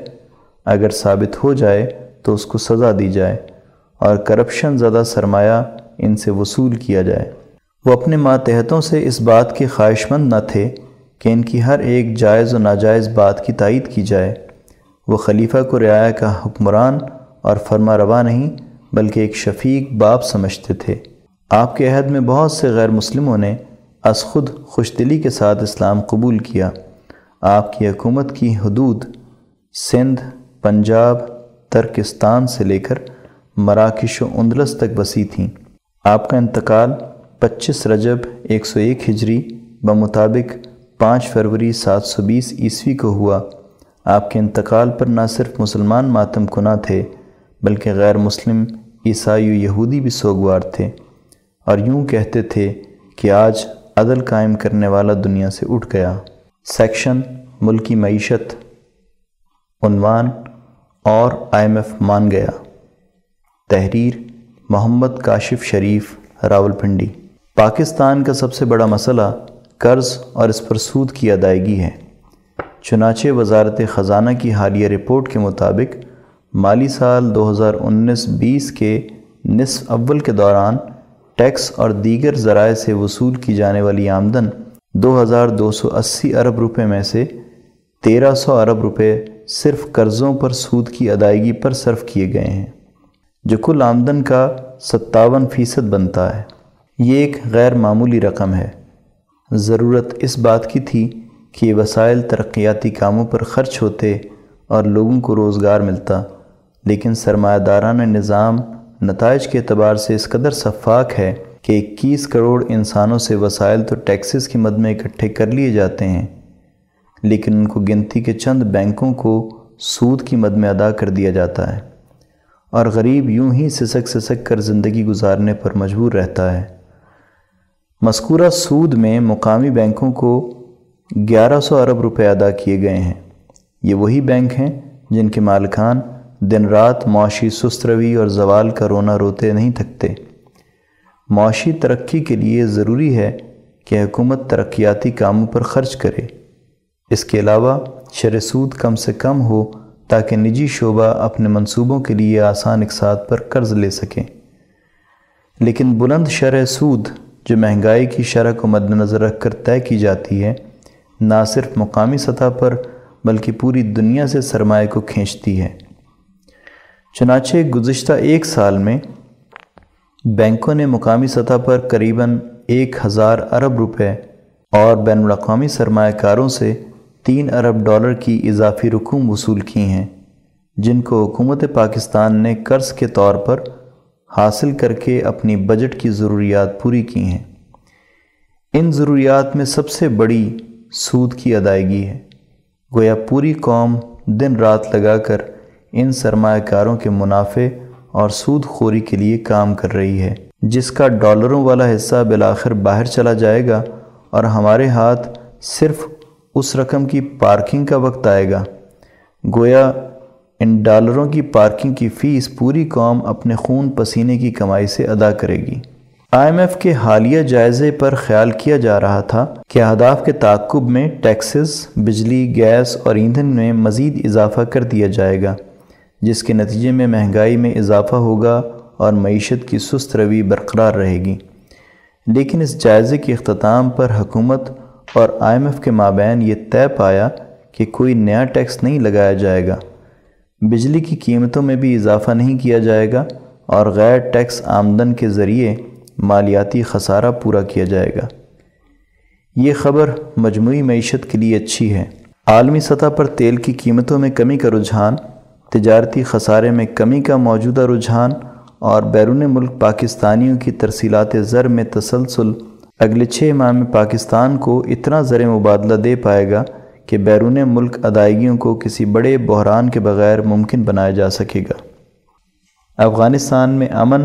اگر ثابت ہو جائے تو اس کو سزا دی جائے اور کرپشن زدہ سرمایہ ان سے وصول کیا جائے۔ وہ اپنے ماتحتوں سے اس بات کے خواہش مند نہ تھے کہ ان کی ہر ایک جائز و ناجائز بات کی تائید کی جائے۔ وہ خلیفہ کو رعایا کا حکمران اور فرما روا نہیں، بلکہ ایک شفیق باپ سمجھتے تھے۔ آپ کے عہد میں بہت سے غیر مسلموں نے از خود خوش دلی کے ساتھ اسلام قبول کیا۔ آپ کی حکومت کی حدود سندھ، پنجاب، ترکستان سے لے کر مراکش و اندلس تک وسیع تھیں۔ آپ کا انتقال پچیس رجب ایک سو ایک ہجری بمطابق پانچ فروری سات سو بیس عیسوی کو ہوا۔ آپ کے انتقال پر نہ صرف مسلمان ماتم کنا تھے، بلکہ غیر مسلم، عیسائی و یہودی بھی سوگوار تھے۔ اور یوں کہتے تھے کہ آج عدل قائم کرنے والا دنیا سے اٹھ گیا۔ سیکشن، ملکی معیشت، عنوان، اور آئی ایم ایف مان گیا۔ تحریر، محمد کاشف شریف، راول پنڈی۔ پاکستان کا سب سے بڑا مسئلہ قرض اور اس پر سود کی ادائیگی ہے۔ چنانچہ وزارت خزانہ کی حالیہ رپورٹ کے مطابق مالی سال دو ہزار انیس بیس کے نصف اول کے دوران ٹیکس اور دیگر ذرائع سے وصول کی جانے والی آمدن دو ہزار دو سو اسی ارب روپے میں سے تیرہ سو ارب روپے صرف قرضوں پر سود کی ادائیگی پر صرف کیے گئے ہیں، جو کل آمدن کا ستاون فیصد بنتا ہے۔ یہ ایک غیر معمولی رقم ہے۔ ضرورت اس بات کی تھی کہ یہ وسائل ترقیاتی کاموں پر خرچ ہوتے اور لوگوں کو روزگار ملتا، لیکن سرمایہ دارانہ نظام نتائج کے اعتبار سے اس قدر شفاق ہے کہ اکیس کروڑ انسانوں سے وسائل تو ٹیکسز کی مد میں اکٹھے کر لیے جاتے ہیں، لیکن ان کو گنتی کے چند بینکوں کو سود کی مد میں ادا کر دیا جاتا ہے اور غریب یوں ہی سسک سسک کر زندگی گزارنے پر مجبور رہتا ہے۔ مذکورہ سود میں مقامی بینکوں کو گیارہ سو ارب روپے ادا کیے گئے ہیں۔ یہ وہی بینک ہیں جن کے مالکان دن رات معاشی سست روی اور زوال کا رونا روتے نہیں تھکتے۔ معاشی ترقی کے لیے ضروری ہے کہ حکومت ترقیاتی کاموں پر خرچ کرے۔ اس کے علاوہ شر سود کم سے کم ہو تاکہ نجی شعبہ اپنے منصوبوں کے لیے آسان اقساط پر قرض لے سکیں لیکن بلند شرح سود جو مہنگائی کی شرح کو مد نظر رکھ کر طے کی جاتی ہے نہ صرف مقامی سطح پر بلکہ پوری دنیا سے سرمایہ کو کھینچتی ہے۔ چنانچہ گزشتہ ایک سال میں بینکوں نے مقامی سطح پر قریباً ایک ہزار ارب روپے اور بین الاقوامی سرمایہ کاروں سے تین ارب ڈالر کی اضافی رقوم وصول کی ہیں، جن کو حکومت پاکستان نے قرض کے طور پر حاصل کر کے اپنی بجٹ کی ضروریات پوری کی ہیں۔ ان ضروریات میں سب سے بڑی سود کی ادائیگی ہے۔ گویا پوری قوم دن رات لگا کر ان سرمایہ کاروں کے منافع اور سود خوری کے لیے کام کر رہی ہے، جس کا ڈالروں والا حصہ بالآخر باہر چلا جائے گا اور ہمارے ہاتھ صرف اس رقم کی پارکنگ کا وقت آئے گا۔ گویا ان ڈالروں کی پارکنگ کی فیس پوری قوم اپنے خون پسینے کی کمائی سے ادا کرے گی۔ آئی ایم ایف کے حالیہ جائزے پر خیال کیا جا رہا تھا کہ اہداف کے تعقب میں ٹیکسز، بجلی، گیس اور ایندھن میں مزید اضافہ کر دیا جائے گا، جس کے نتیجے میں مہنگائی میں اضافہ ہوگا اور معیشت کی سست روی برقرار رہے گی۔ لیکن اس جائزے کے اختتام پر حکومت اور آئی ایم ایف کے مابین یہ طے پایا کہ کوئی نیا ٹیکس نہیں لگایا جائے گا۔ بجلی کی قیمتوں میں بھی اضافہ نہیں کیا جائے گا اور غیر ٹیکس آمدن کے ذریعے مالیاتی خسارہ پورا کیا جائے گا۔ یہ خبر مجموعی معیشت کے لیے اچھی ہے۔ عالمی سطح پر تیل کی قیمتوں میں کمی کا رجحان، تجارتی خسارے میں کمی کا موجودہ رجحان اور بیرون ملک پاکستانیوں کی ترسیلات زر میں تسلسل اگلے چھ ماہ میں پاکستان کو اتنا زر مبادلہ دے پائے گا کہ بیرون ملک ادائیگیوں کو کسی بڑے بحران کے بغیر ممکن بنایا جا سکے گا۔ افغانستان میں امن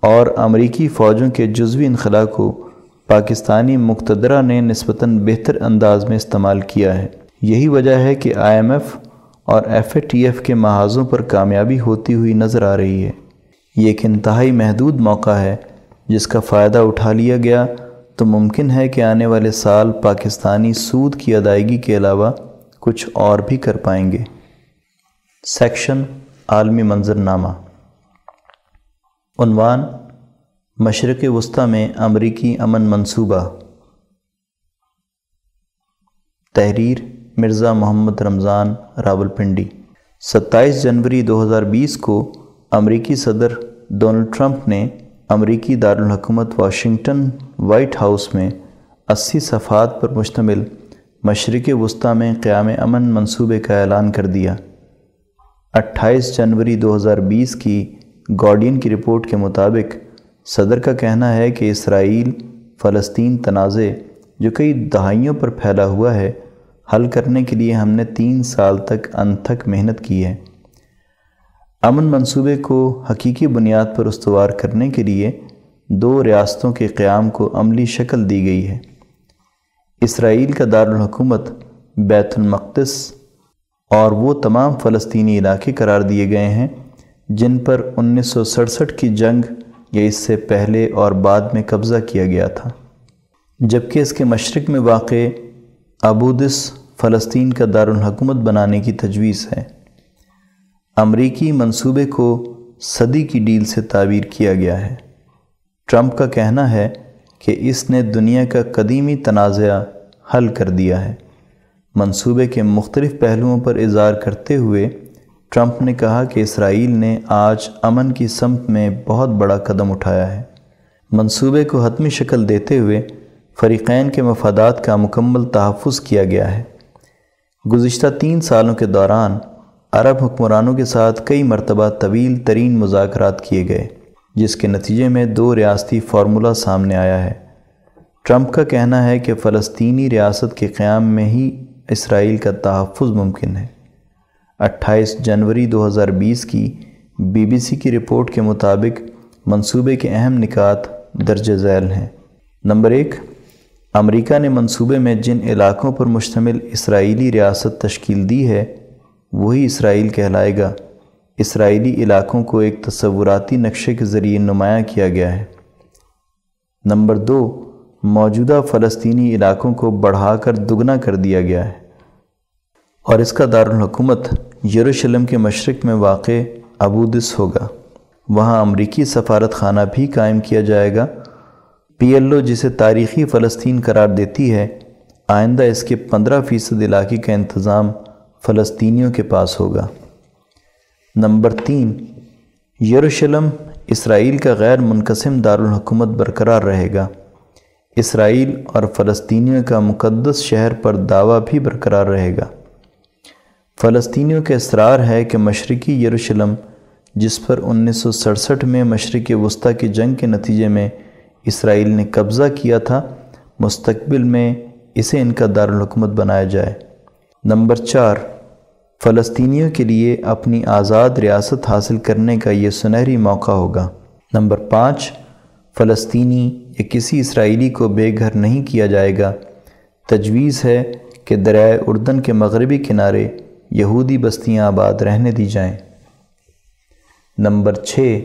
اور امریکی فوجوں کے جزوی انخلاء کو پاکستانی مقتدرہ نے نسبتاً بہتر انداز میں استعمال کیا ہے۔ یہی وجہ ہے کہ آئی ایم ایف اور ایف اے ٹی ایف کے محاذوں پر کامیابی ہوتی ہوئی نظر آ رہی ہے۔ یہ ایک انتہائی محدود موقع ہے جس کا فائدہ اٹھا لیا گیا۔ تو ممکن ہے کہ آنے والے سال پاکستانی سود کی ادائیگی کے علاوہ کچھ اور بھی کر پائیں گے۔ سیکشن عالمی منظر نامہ عنوان مشرق وسطی میں امریکی امن منصوبہ۔ تحریر مرزا محمد رمضان راول پنڈی ستائیس جنوری دو ہزار بیس کو امریکی صدر ڈونلڈ ٹرمپ نے امریکی دارالحکومت واشنگٹن وائٹ ہاؤس میں اسی صفحات پر مشتمل مشرق وسطی میں قیام امن منصوبے کا اعلان کر دیا۔ اٹھائیس جنوری دو ہزار بیس کی گارڈین کی رپورٹ کے مطابق صدر کا کہنا ہے کہ اسرائیل فلسطین تنازع جو کئی دہائیوں پر پھیلا ہوا ہے، حل کرنے کے لیے ہم نے تین سال تک انتھک محنت کی ہے۔ امن منصوبے کو حقیقی بنیاد پر استوار کرنے کے لیے دو ریاستوں کے قیام کو عملی شکل دی گئی ہے۔ اسرائیل کا دارالحکومت، بیت المقدس اور وہ تمام فلسطینی علاقے قرار دیے گئے ہیں۔ جن پر انیس سو سڑسٹھ کی جنگ یا اس سے پہلے اور بعد میں قبضہ کیا گیا تھا۔ جبکہ اس کے مشرق میں واقع ابودس فلسطین کا دارالحکومت بنانے کی تجویز ہے۔ امریکی منصوبے کو صدی کی ڈیل سے تعبیر کیا گیا ہے۔ ٹرمپ کا کہنا ہے کہ اس نے دنیا کا قدیمی تنازعہ حل کر دیا ہے۔ منصوبے کے مختلف پہلوؤں پر اظہار کرتے ہوئے ٹرمپ نے کہا کہ اسرائیل نے آج امن کی سمت میں بہت بڑا قدم اٹھایا ہے۔ منصوبے کو حتمی شکل دیتے ہوئے فریقین کے مفادات کا مکمل تحفظ کیا گیا ہے۔ گزشتہ تین سالوں کے دوران عرب حکمرانوں کے ساتھ کئی مرتبہ طویل ترین مذاکرات کیے گئے، جس کے نتیجے میں دو ریاستی فارمولہ سامنے آیا ہے۔ ٹرمپ کا کہنا ہے کہ فلسطینی ریاست کے قیام میں ہی اسرائیل کا تحفظ ممکن ہے۔ اٹھائیس جنوری دو ہزار بیس کی بی بی سی کی رپورٹ کے مطابق منصوبے کے اہم نکات درج ذیل ہیں۔ نمبر ایک، امریکہ نے منصوبے میں جن علاقوں پر مشتمل اسرائیلی ریاست تشکیل دی ہے، وہی اسرائیل کہلائے گا۔ اسرائیلی علاقوں کو ایک تصوراتی نقشے کے ذریعے نمایاں کیا گیا ہے۔ نمبر دو، موجودہ فلسطینی علاقوں کو بڑھا کر دگنا کر دیا گیا ہے۔ اور اس کا دارالحکومت یروشلم کے مشرق میں واقع ابودس ہوگا۔ وہاں امریکی سفارت خانہ بھی قائم کیا جائے گا۔ پی ایل او جسے تاریخی فلسطین قرار دیتی ہے، آئندہ اس کے پندرہ فیصد علاقے کا انتظام فلسطینیوں کے پاس ہوگا۔ نمبر تین، یروشلم اسرائیل کا غیر منقسم دارالحکومت برقرار رہے گا۔ اسرائیل اور فلسطینیوں کا مقدس شہر پر دعویٰ بھی برقرار رہے گا۔ فلسطینیوں کا اصرار ہے کہ مشرقی یروشلم، جس پر انیس سو سڑسٹھ میں مشرق وسطی کی جنگ کے نتیجے میں اسرائیل نے قبضہ کیا تھا، مستقبل میں اسے ان کا دارالحکومت بنایا جائے۔ نمبر چار، فلسطینیوں کے لیے اپنی آزاد ریاست حاصل کرنے کا یہ سنہری موقع ہوگا۔ نمبر پانچ، فلسطینی یا کسی اسرائیلی کو بے گھر نہیں کیا جائے گا۔ تجویز ہے کہ دریائے اردن کے مغربی کنارے یہودی بستیاں آباد رہنے دی جائیں۔ نمبر چھ،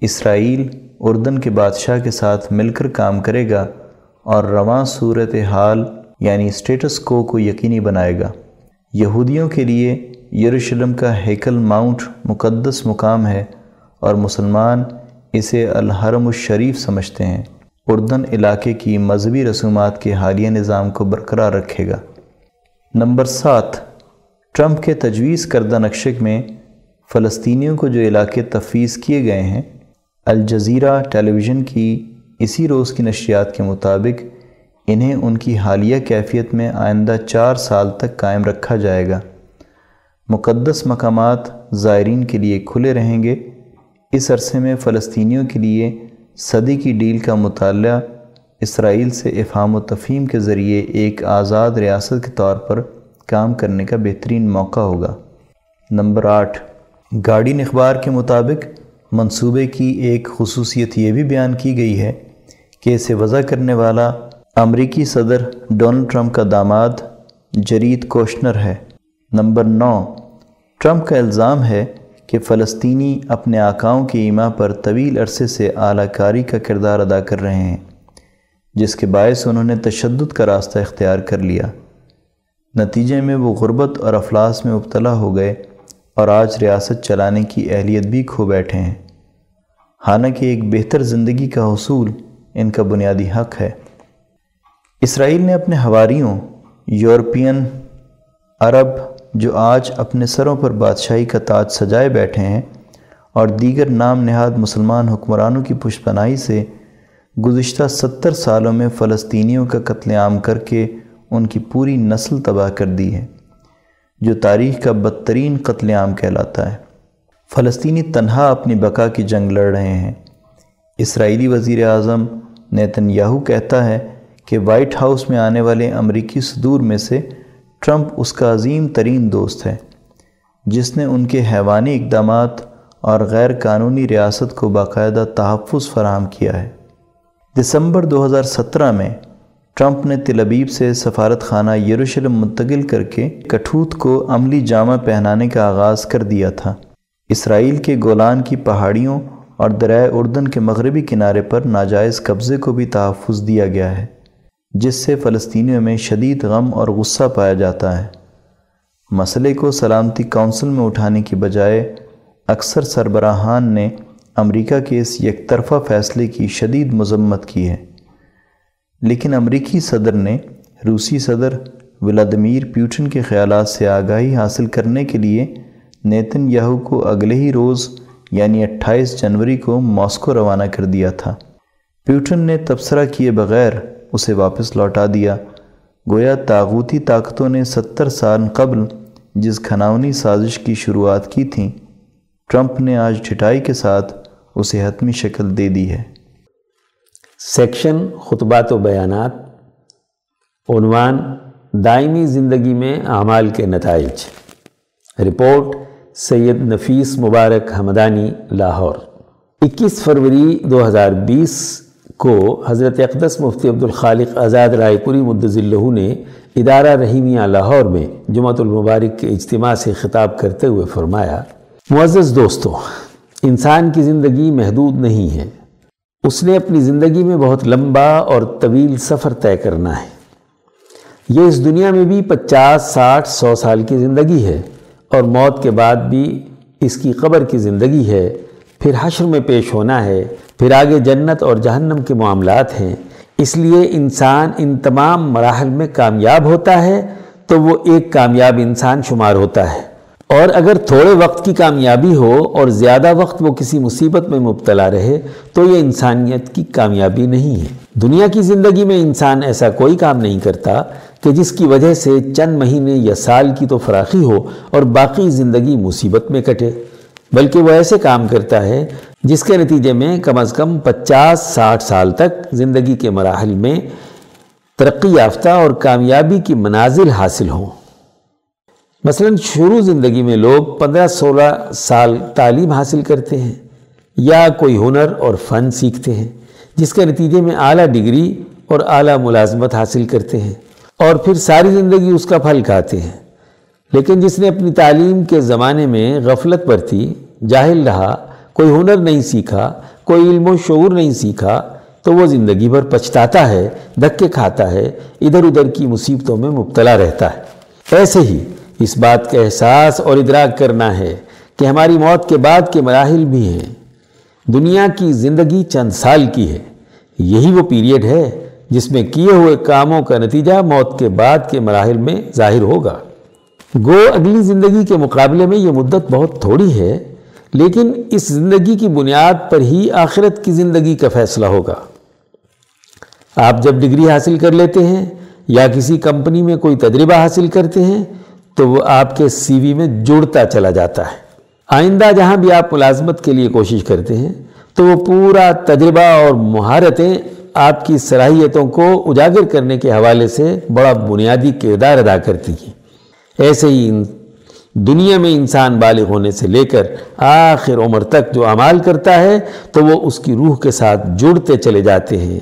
اسرائیل اردن کے بادشاہ کے ساتھ مل کر کام کرے گا اور رواں صورت حال یعنی اسٹیٹس کو کو یقینی بنائے گا۔ یہودیوں کے لیے یروشلم کا ہیکل ماؤنٹ مقدس مقام ہے اور مسلمان اسے الحرم الشریف سمجھتے ہیں۔ اردن علاقے کی مذہبی رسومات کے حالیہ نظام کو برقرار رکھے گا۔ نمبر سات ٹرمپ کے تجویز کردہ نقشق میں فلسطینیوں کو جو علاقے تفویض کیے گئے ہیں، الجزیرہ ٹیلی ویژن کی اسی روز کی نشریات کے مطابق انہیں ان کی حالیہ کیفیت میں آئندہ چار سال تک قائم رکھا جائے گا۔ مقدس مقامات زائرین کے لیے کھلے رہیں گے۔ اس عرصے میں فلسطینیوں کے لیے صدی کی ڈیل کا مطالعہ اسرائیل سے افہام و تفہیم کے ذریعے ایک آزاد ریاست کے طور پر کام کرنے کا بہترین موقع ہوگا۔ نمبر آٹھ گارڈین اخبار کے مطابق منصوبے کی ایک خصوصیت یہ بھی بیان کی گئی ہے کہ اسے وضع کرنے والا امریکی صدر ڈونلڈ ٹرمپ کا داماد جرید کوشنر ہے۔ نمبر نو، ٹرمپ کا الزام ہے کہ فلسطینی اپنے آقاؤں کی ایما پر طویل عرصے سے اعلی کاری کا کردار ادا کر رہے ہیں، جس کے باعث انہوں نے تشدد کا راستہ اختیار کر لیا۔ نتیجے میں وہ غربت اور افلاس میں مبتلا ہو گئے اور آج ریاست چلانے کی اہلیت بھی کھو بیٹھے ہیں۔ حالانکہ ایک بہتر زندگی کا حصول ان کا بنیادی حق ہے۔ اسرائیل نے اپنے ہواریوں یورپین، عرب، جو آج اپنے سروں پر بادشاہی کا تاج سجائے بیٹھے ہیں اور دیگر نام نہاد مسلمان حکمرانوں کی پشت پناہی سے گزشتہ ستر سالوں میں فلسطینیوں کا قتل عام کر کے ان کی پوری نسل تباہ کر دی ہے، جو تاریخ کا بدترین قتل عام کہلاتا ہے۔ فلسطینی تنہا اپنی بقا کی جنگ لڑ رہے ہیں۔ اسرائیلی وزیر اعظم نیتن یاہو کہتا ہے کہ وائٹ ہاؤس میں آنے والے امریکی صدور میں سے ٹرمپ اس کا عظیم ترین دوست ہے، جس نے ان کے حیوانی اقدامات اور غیر قانونی ریاست کو باقاعدہ تحفظ فراہم کیا ہے۔ دسمبر دو ہزار سترہ میں ٹرمپ نے تلبیب سے سفارت خانہ یروشلم منتقل کر کے کٹھوت کو عملی جامہ پہنانے کا آغاز کر دیا تھا۔ اسرائیل کے گولان کی پہاڑیوں اور درائے اردن کے مغربی کنارے پر ناجائز قبضے کو بھی تحفظ دیا گیا ہے، جس سے فلسطینیوں میں شدید غم اور غصہ پایا جاتا ہے۔ مسئلے کو سلامتی کونسل میں اٹھانے کی بجائے اکثر سربراہان نے امریکہ کے اس یک طرفہ فیصلے کی شدید مذمت کی ہے۔ لیکن امریکی صدر نے روسی صدر ولادمیر پیوٹن کے خیالات سے آگاہی حاصل کرنے کے لیے نیتن یاہو کو اگلے ہی روز یعنی اٹھائیس جنوری کو ماسکو روانہ کر دیا تھا۔ پیوٹن نے تبصرہ کیے بغیر اسے واپس لوٹا دیا۔ گویا تاغوتی طاقتوں نے ستر سال قبل جس کھناونی سازش کی شروعات کی تھیں ٹرمپ نے آج ٹھٹائی کے ساتھ اسے حتمی شکل دے دی ہے۔ سیکشن، خطبات و بیانات، عنوان دائمی زندگی میں اعمال کے نتائج۔ رپورٹ سید نفیس مبارک حمدانی، لاہور۔ اکیس فروری دو ہزار بیس کو حضرت اقدس مفتی عبدالخالق آزاد رائے پوری مدذلہ نے ادارہ رحیمیہ لاہور میں جمعۃ المبارک کے اجتماع سے خطاب کرتے ہوئے فرمایا، معزز دوستو، انسان کی زندگی محدود نہیں ہے۔ اس نے اپنی زندگی میں بہت لمبا اور طویل سفر طے کرنا ہے۔ یہ اس دنیا میں بھی پچاس، ساٹھ، سو سال کی زندگی ہے اور موت کے بعد بھی اس کی قبر کی زندگی ہے۔ پھر حشر میں پیش ہونا ہے۔ پھر آگے جنت اور جہنم کے معاملات ہیں۔ اس لیے انسان ان تمام مراحل میں کامیاب ہوتا ہے تو وہ ایک کامیاب انسان شمار ہوتا ہے۔ اور اگر تھوڑے وقت کی کامیابی ہو اور زیادہ وقت وہ کسی مصیبت میں مبتلا رہے، تو یہ انسانیت کی کامیابی نہیں ہے۔ دنیا کی زندگی میں انسان ایسا کوئی کام نہیں کرتا کہ جس کی وجہ سے چند مہینے یا سال کی تو فراخی ہو اور باقی زندگی مصیبت میں کٹے۔ بلکہ وہ ایسے کام کرتا ہے جس کے نتیجے میں کم از کم پچاس، ساٹھ سال تک زندگی کے مراحل میں ترقی یافتہ اور کامیابی کی منازل حاصل ہوں۔ مثلا شروع زندگی میں لوگ پندرہ سولہ سال تعلیم حاصل کرتے ہیں یا کوئی ہنر اور فن سیکھتے ہیں، جس کے نتیجے میں اعلیٰ ڈگری اور اعلیٰ ملازمت حاصل کرتے ہیں اور پھر ساری زندگی اس کا پھل کھاتے ہیں۔ لیکن جس نے اپنی تعلیم کے زمانے میں غفلت برتی، جاہل رہا، کوئی ہنر نہیں سیکھا، کوئی علم و شعور نہیں سیکھا، تو وہ زندگی بھر پچھتاتا ہے، دھکے کھاتا ہے، ادھر ادھر کی مصیبتوں میں مبتلا رہتا ہے۔ ایسے ہی اس بات کا احساس اور ادراک کرنا ہے کہ ہماری موت کے بعد کے مراحل بھی ہیں۔ دنیا کی زندگی چند سال کی ہے۔ یہی وہ پیریڈ ہے جس میں کیے ہوئے کاموں کا نتیجہ موت کے بعد کے مراحل میں ظاہر ہوگا۔ گو اگلی زندگی کے مقابلے میں یہ مدت بہت تھوڑی ہے، لیکن اس زندگی کی بنیاد پر ہی آخرت کی زندگی کا فیصلہ ہوگا۔ آپ جب ڈگری حاصل کر لیتے ہیں یا کسی کمپنی میں کوئی تجربہ حاصل کرتے ہیں تو وہ آپ کے سی وی میں جڑتا چلا جاتا ہے۔ آئندہ جہاں بھی آپ ملازمت کے لیے کوشش کرتے ہیں، تو وہ پورا تجربہ اور مہارتیں آپ کی صلاحیتوں کو اجاگر کرنے کے حوالے سے بڑا بنیادی کردار ادا کرتی ہیں۔ ایسے ہی دنیا میں انسان بالغ ہونے سے لے کر آخر عمر تک جو عمال کرتا ہے، تو وہ اس کی روح کے ساتھ جڑتے چلے جاتے ہیں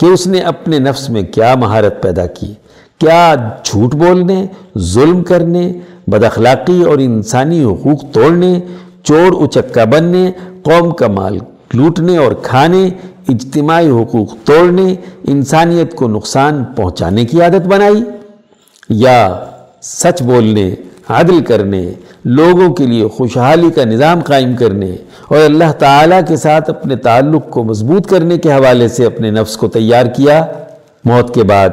کہ اس نے اپنے نفس میں کیا مہارت پیدا کی۔ کیا جھوٹ بولنے، ظلم کرنے بد اخلاقی اور انسانی حقوق توڑنے، چور اچکا بننے، قوم کا مال لوٹنے اور کھانے، اجتماعی حقوق توڑنے، انسانیت کو نقصان پہنچانے کی عادت بنائی؟ یا سچ بولنے، عدل کرنے، لوگوں کے لیے خوشحالی کا نظام قائم کرنے اور اللہ تعالیٰ کے ساتھ اپنے تعلق کو مضبوط کرنے کے حوالے سے اپنے نفس کو تیار کیا؟ موت کے بعد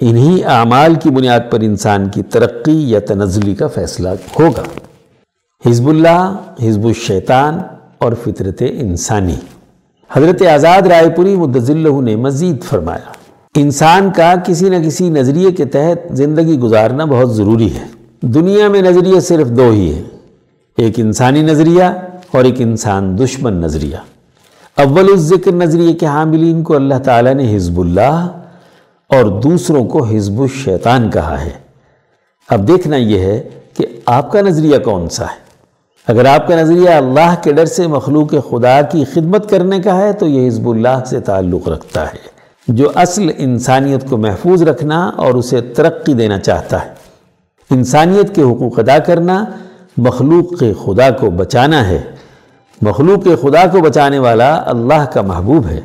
انہی اعمال کی بنیاد پر انسان کی ترقی یا تنزلی کا فیصلہ ہوگا۔ حزب اللہ، حزب الشیطان اور فطرت انسانی۔ حضرت آزاد رائے پوری مدضلہ نے مزید فرمایا، انسان کا کسی نہ کسی نظریے کے تحت زندگی گزارنا بہت ضروری ہے۔ دنیا میں نظریے صرف دو ہی ہیں، ایک انسانی نظریہ اور ایک انسان دشمن نظریہ۔ اول الذکر نظریے کے حاملین کو اللہ تعالیٰ نے حزب اللہ اور دوسروں کو حزب الشیطان کہا ہے۔ اب دیکھنا یہ ہے کہ آپ کا نظریہ کون سا ہے۔ اگر آپ کا نظریہ اللہ کے ڈر سے مخلوق خدا کی خدمت کرنے کا ہے، تو یہ حزب اللہ سے تعلق رکھتا ہے۔ جو اصل انسانیت کو محفوظ رکھنا اور اسے ترقی دینا چاہتا ہے۔ انسانیت کے حقوق ادا کرنا، مخلوق کے خدا کو بچانا ہے۔ مخلوق کے خدا کو بچانے والا اللہ کا محبوب ہے۔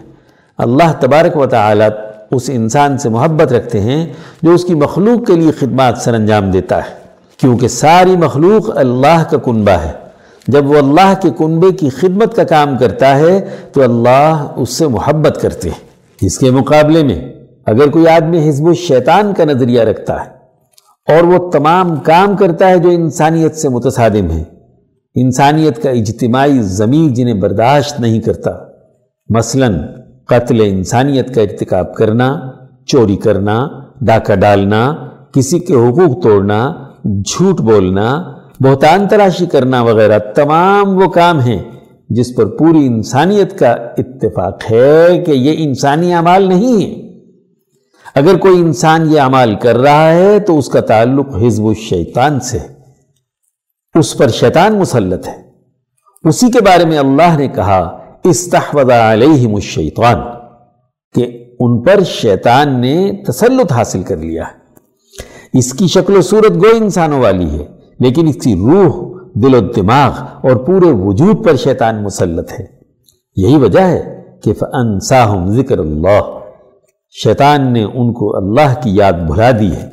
اللہ تبارک و تعالی اس انسان سے محبت رکھتے ہیں جو اس کی مخلوق کے لیے خدمات سر انجام دیتا ہے۔ کیونکہ ساری مخلوق اللہ کا کنبہ ہے۔ جب وہ اللہ کے کنبے کی خدمت کا کام کرتا ہے، تو اللہ اس سے محبت کرتے ہیں۔ اس کے مقابلے میں، اگر کوئی آدمی حزب الشیطان کا نظریہ رکھتا ہے، اور وہ تمام کام کرتا ہے جو انسانیت سے متصادم ہے انسانیت کا اجتماعی ضمیر جنہیں برداشت نہیں کرتا۔ مثلا قتل انسانیت کا ارتکاب کرنا، چوری کرنا، ڈاکہ ڈالنا، کسی کے حقوق توڑنا، جھوٹ بولنا، بہتان تراشی کرنا وغیرہ تمام وہ کام ہیں جس پر پوری انسانیت کا اتفاق ہے کہ یہ انسانی اعمال نہیں ہیں۔ اگر کوئی انسان یہ عمال کر رہا ہے تو اس کا تعلق حزب الشیطان سے اس پر شیطان مسلط ہے۔ اسی کے بارے میں اللہ نے کہا استحوذ علیہم الشیطان، کہ ان پر شیطان نے تسلط حاصل کر لیا ہے۔ اس کی شکل و صورت گو انسانوں والی ہے، لیکن اس کی روح، دل و دماغ اور پورے وجود پر شیطان مسلط ہے۔ یہی وجہ ہے کہ فَأَنسَاهُمْ ذکر اللہ۔ شیطان نے ان کو اللہ کی یاد بھلا دی ہے۔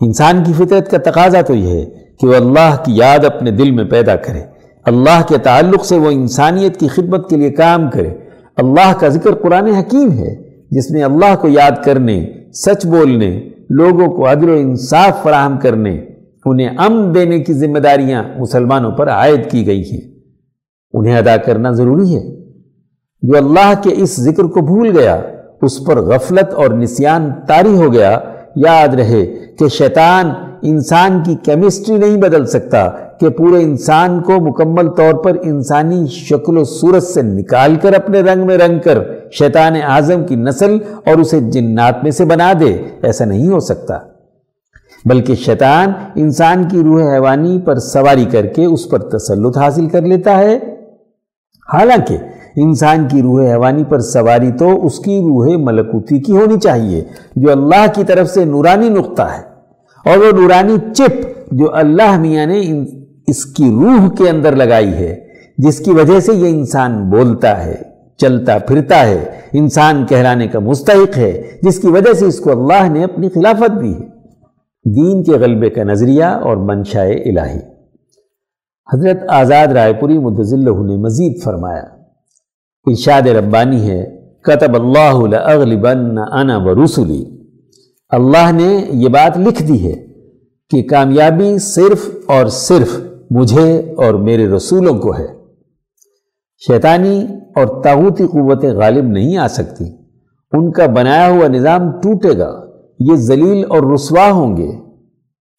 انسان کی فطرت کا تقاضا تو یہ ہے کہ وہ اللہ کی یاد اپنے دل میں پیدا کرے۔ اللہ کے تعلق سے وہ انسانیت کی خدمت کے لیے کام کرے۔ اللہ کا ذکر قرآن حکیم ہے۔ جس نے اللہ کو یاد کرنے، سچ بولنے، لوگوں کو عدل و انصاف فراہم کرنے، انہیں امن دینے کی ذمہ داریاں مسلمانوں پر عائد کی گئی ہیں۔ انہیں ادا کرنا ضروری ہے۔ جو اللہ کے اس ذکر کو بھول گیا، اس پر غفلت اور نسیان تاری ہو گیا، یاد رہے کہ شیطان انسان کی کیمسٹری نہیں بدل سکتا کہ پورے انسان کو مکمل طور پر انسانی شکل و صورت سے نکال کر اپنے رنگ میں رنگ کر شیطان اعظم کی نسل اور اسے جنات میں سے بنا دے، ایسا نہیں ہو سکتا۔ بلکہ شیطان انسان کی روح حیوانی پر سواری کر کے اس پر تسلط حاصل کر لیتا ہے۔ حالانکہ انسان کی روح حیوانی پر سواری تو اس کی روح ملکوتی کی ہونی چاہیے، جو اللہ کی طرف سے نورانی نقطہ ہے، اور وہ نورانی چپ جو اللہ میاں نے اس کی روح کے اندر لگائی ہے، جس کی وجہ سے یہ انسان بولتا ہے، چلتا، پھرتا ہے۔ انسان کہلانے کا مستحق ہے، جس کی وجہ سے اس کو اللہ نے اپنی خلافت دی ہے۔ دین کے غلبے کا نظریہ اور منشاء الہی۔ حضرت آزاد رائے پوری مدضل نے مزید فرمایا، ارشاد ربانی ہے، کتب اللہ لأغلبن انا ورسلی۔ اللہ نے یہ بات لکھ دی ہے کہ کامیابی صرف اور صرف مجھے اور میرے رسولوں کو ہے۔ شیطانی اور تاغوتی قوتیں غالب نہیں آ سکتی۔ ان کا بنایا ہوا نظام ٹوٹے گا۔ یہ ذلیل اور رسوا ہوں گے۔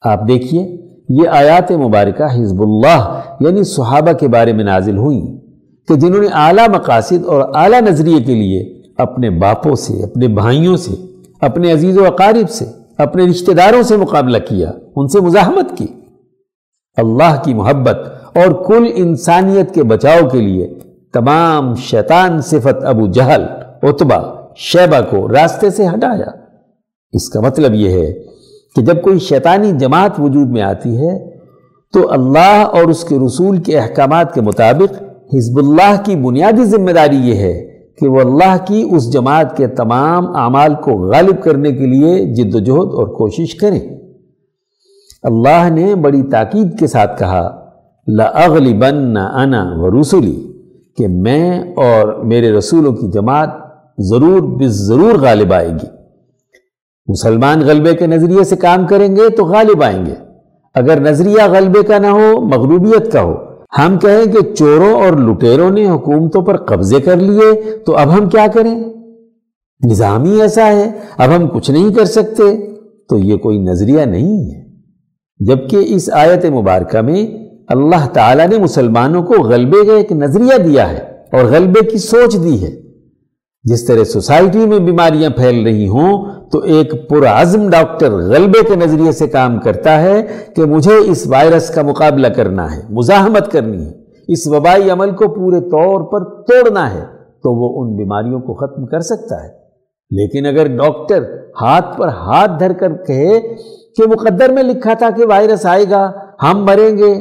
آپ دیکھیے، یہ آیات مبارکہ حزب اللہ یعنی صحابہ کے بارے میں نازل ہوئیں کہ جنہوں نے اعلیٰ مقاصد اور اعلیٰ نظریے کے لیے اپنے باپوں سے، اپنے بھائیوں سے، اپنے عزیز و اقارب سے، اپنے رشتہ داروں سے مقابلہ کیا، ان سے مزاحمت کی۔ اللہ کی محبت اور کل انسانیت کے بچاؤ کے لیے تمام شیطان صفت ابو جہل اتبا شیبہ کو راستے سے ہٹایا۔ اس کا مطلب یہ ہے کہ جب کوئی شیطانی جماعت وجود میں آتی ہے، تو اللہ اور اس کے رسول کے احکامات کے مطابق حزب اللہ کی بنیادی ذمہ داری یہ ہے کہ وہ اللہ کی اس جماعت کے تمام اعمال کو غالب کرنے کے لیے جد و جہد اور کوشش کریں۔ اللہ نے بڑی تاکید کے ساتھ کہا، لَأَغْلِبَنَّ أَنَا وَرُسُلِي، کہ میں اور میرے رسولوں کی جماعت ضرور بس ضرور غالب آئے گی۔ مسلمان غلبے کے نظریے سے کام کریں گے تو غالب آئیں گے۔ اگر نظریہ غلبے کا نہ ہو، مغلوبیت کا ہو۔ ہم کہیں کہ چوروں اور لٹیروں نے حکومتوں پر قبضے کر لیے، تو اب ہم کیا کریں؟ نظامی ایسا ہے، اب ہم کچھ نہیں کر سکتے۔ تو یہ کوئی نظریہ نہیں ہے۔ جبکہ اس آیت مبارکہ میں اللہ تعالیٰ نے مسلمانوں کو غلبے کا ایک نظریہ دیا ہے اور غلبے کی سوچ دی ہے۔ جس طرح سوسائٹی میں بیماریاں پھیل رہی ہوں، تو ایک پرعزم ڈاکٹر غلبے کے نظریے سے کام کرتا ہے کہ مجھے اس وائرس کا مقابلہ کرنا ہے، مزاحمت کرنی ہے۔ اس وبائی عمل کو پورے طور پر توڑنا ہے، تو وہ ان بیماریوں کو ختم کر سکتا ہے۔ لیکن اگر ڈاکٹر ہاتھ پر ہاتھ دھر کر کہے کہ مقدر میں لکھا تھا کہ وائرس آئے گا، ہم مریں گے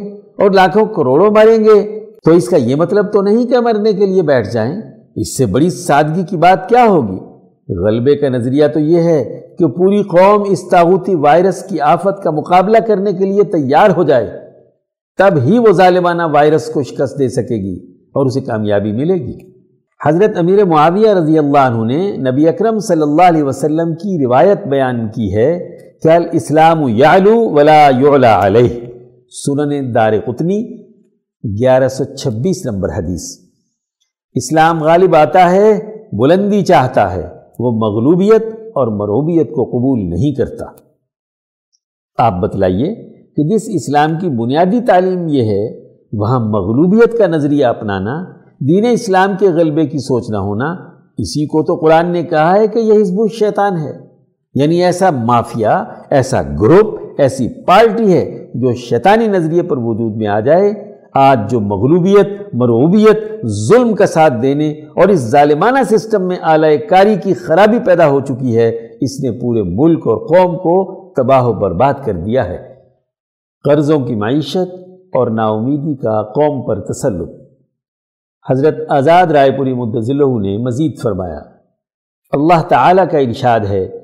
اور لاکھوں کروڑوں مریں گے۔ تو اس کا یہ مطلب تو نہیں کہ مرنے کے لیے بیٹھ جائیں۔ اس سے بڑی سادگی کی بات کیا ہوگی؟ غلبے کا نظریہ تو یہ ہے کہ پوری قوم اس تاغوتی وائرس کی آفت کا مقابلہ کرنے کے لیے تیار ہو جائے۔ تب ہی وہ ظالمانہ وائرس کو شکست دے سکے گی اور اسے کامیابی ملے گی۔ حضرت امیر معاویہ رضی اللہ عنہ نے نبی اکرم صلی اللہ علیہ وسلم کی روایت بیان کی ہے کہ الاسلام یعلو ولا یعلا علیہ۔ سنن دار قطنی، گیارہ سو چھبیس نمبر حدیث۔ اسلام غالب آتا ہے، بلندی چاہتا ہے۔ وہ مغلوبیت اور مروبیت کو قبول نہیں کرتا۔ آپ بتلائیے کہ جس اسلام کی بنیادی تعلیم یہ ہے، وہاں مغلوبیت کا نظریہ اپنانا، دین اسلام کے غلبے کی سوچ نہ ہونا، اسی کو تو قرآن نے کہا ہے کہ یہ حزب الشیطان ہے۔ یعنی ایسا مافیا، ایسا گروپ، ایسی پارٹی ہے جو شیطانی نظریے پر وجود میں آ جائے، آج جو مغلوبیت مروبیت ظلم کا ساتھ دینے اور اس ظالمانہ سسٹم میں اعلی کاری کی خرابی پیدا ہو چکی ہے، اس نے پورے ملک اور قوم کو تباہ و برباد کر دیا ہے۔ قرضوں کی معیشت اور نا امیدی کا قوم پر تسلط۔ حضرت آزاد رائے پوری مدضلہ نے مزید فرمایا، اللہ تعالیٰ کا ارشاد ہے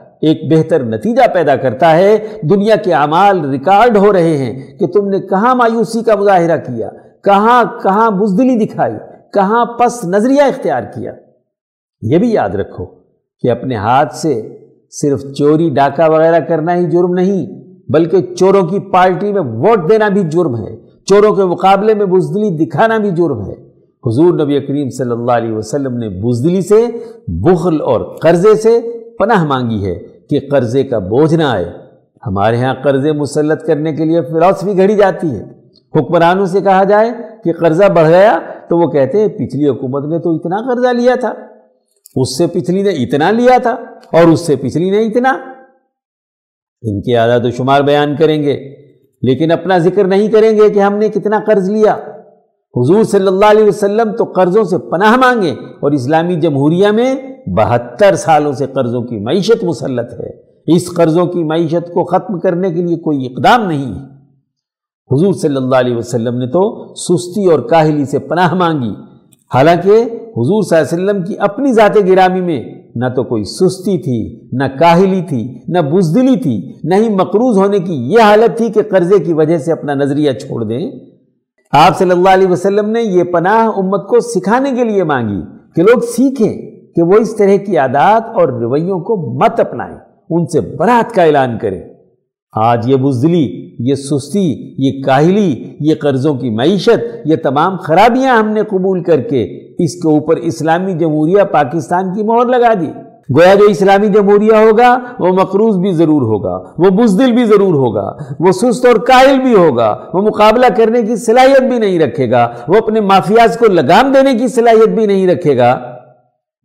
ایک بہتر نتیجہ پیدا کرتا ہے۔ دنیا کے اعمال ریکارڈ ہو رہے ہیں کہ تم نے کہاں مایوسی کا مظاہرہ کیا، کہاں کہاں بزدلی دکھائی، کہاں پس نظریہ اختیار کیا۔ یہ بھی یاد رکھو کہ اپنے ہاتھ سے صرف چوری، ڈاکہ وغیرہ کرنا ہی جرم نہیں، بلکہ چوروں کی پارٹی میں ووٹ دینا بھی جرم ہے، چوروں کے مقابلے میں بزدلی دکھانا بھی جرم ہے۔ حضور نبی کریم صلی اللہ علیہ وسلم نے بزدلی سے، بخل اور قرضے سے پناہ مانگی ہے۔ کہ قرضے کا بوجھ نہ آئے۔ ہمارے ہاں قرضے مسلط کرنے کے لیے فلاسفی گھڑی جاتی ہے۔ حکمرانوں سے کہا جائے کہ قرضہ بڑھ گیا تو وہ کہتے ہیں پچھلی حکومت نے تو اتنا قرضہ لیا تھا۔ اس سے پچھلی نے اتنا لیا تھا اور اس سے پچھلی نے اتنا۔ ان کے اعداد و شمار بیان کریں گے، لیکن اپنا ذکر نہیں کریں گے کہ ہم نے کتنا قرض لیا۔ حضور صلی اللہ علیہ وسلم تو قرضوں سے پناہ مانگے اور اسلامی جمہوریہ میں بہتر سالوں سے قرضوں کی معیشت مسلط ہے۔ اس قرضوں کی معیشت کو ختم کرنے کے لیے کوئی اقدام نہیں ہے۔ حضور صلی اللہ علیہ وسلم نے تو سستی اور کاہلی سے پناہ مانگی۔ حالانکہ حضور صلی اللہ علیہ وسلم کی اپنی ذات گرامی میں نہ تو کوئی سستی تھی، نہ کاہلی تھی، نہ بزدلی تھی، نہ ہی مقروض ہونے کی یہ حالت تھی کہ قرضے کی وجہ سے اپنا نظریہ چھوڑ دیں۔ آپ صلی اللہ علیہ وسلم نے یہ پناہ امت کو سکھانے کے لیے مانگی کہ لوگ سیکھیں۔ کہ وہ اس طرح کی عادات اور رویوں کو مت اپنائیں، ان سے برات کا اعلان کریں۔ آج یہ بزدلی، یہ سستی، یہ کاہلی، یہ قرضوں کی معیشت، یہ تمام خرابیاں ہم نے قبول کر کے اس کے اوپر اسلامی جمہوریہ پاکستان کی مہر لگا دی۔ گویا جو اسلامی جمہوریہ ہوگا، وہ مقروض بھی ضرور ہوگا، وہ بزدل بھی ضرور ہوگا، وہ سست اور قائل بھی ہوگا، وہ مقابلہ کرنے کی صلاحیت بھی نہیں رکھے گا، وہ اپنے مافیاز کو لگام دینے کی صلاحیت بھی نہیں رکھے گا۔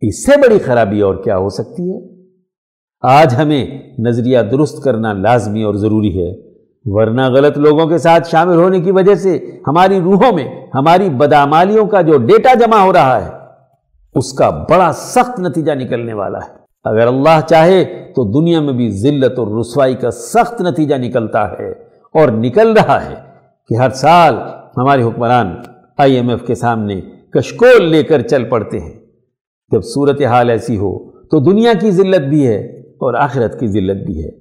اس سے بڑی خرابی اور کیا ہو سکتی ہے؟ آج ہمیں نظریہ درست کرنا لازمی اور ضروری ہے، ورنہ غلط لوگوں کے ساتھ شامل ہونے کی وجہ سے ہماری روحوں میں ہماری بدامالیوں کا جو ڈیٹا جمع ہو رہا ہے، اس کا بڑا سخت نتیجہ نکلنے والا ہے۔ اگر اللہ چاہے تو دنیا میں بھی ذلت اور رسوائی کا سخت نتیجہ نکلتا ہے اور نکل رہا ہے کہ ہر سال ہمارے حکمران آئی ایم ایف کے سامنے کشکول لے کر چل پڑتے ہیں۔ جب صورت حال ایسی ہو تو دنیا کی ذلت بھی ہے اور آخرت کی ذلت بھی ہے۔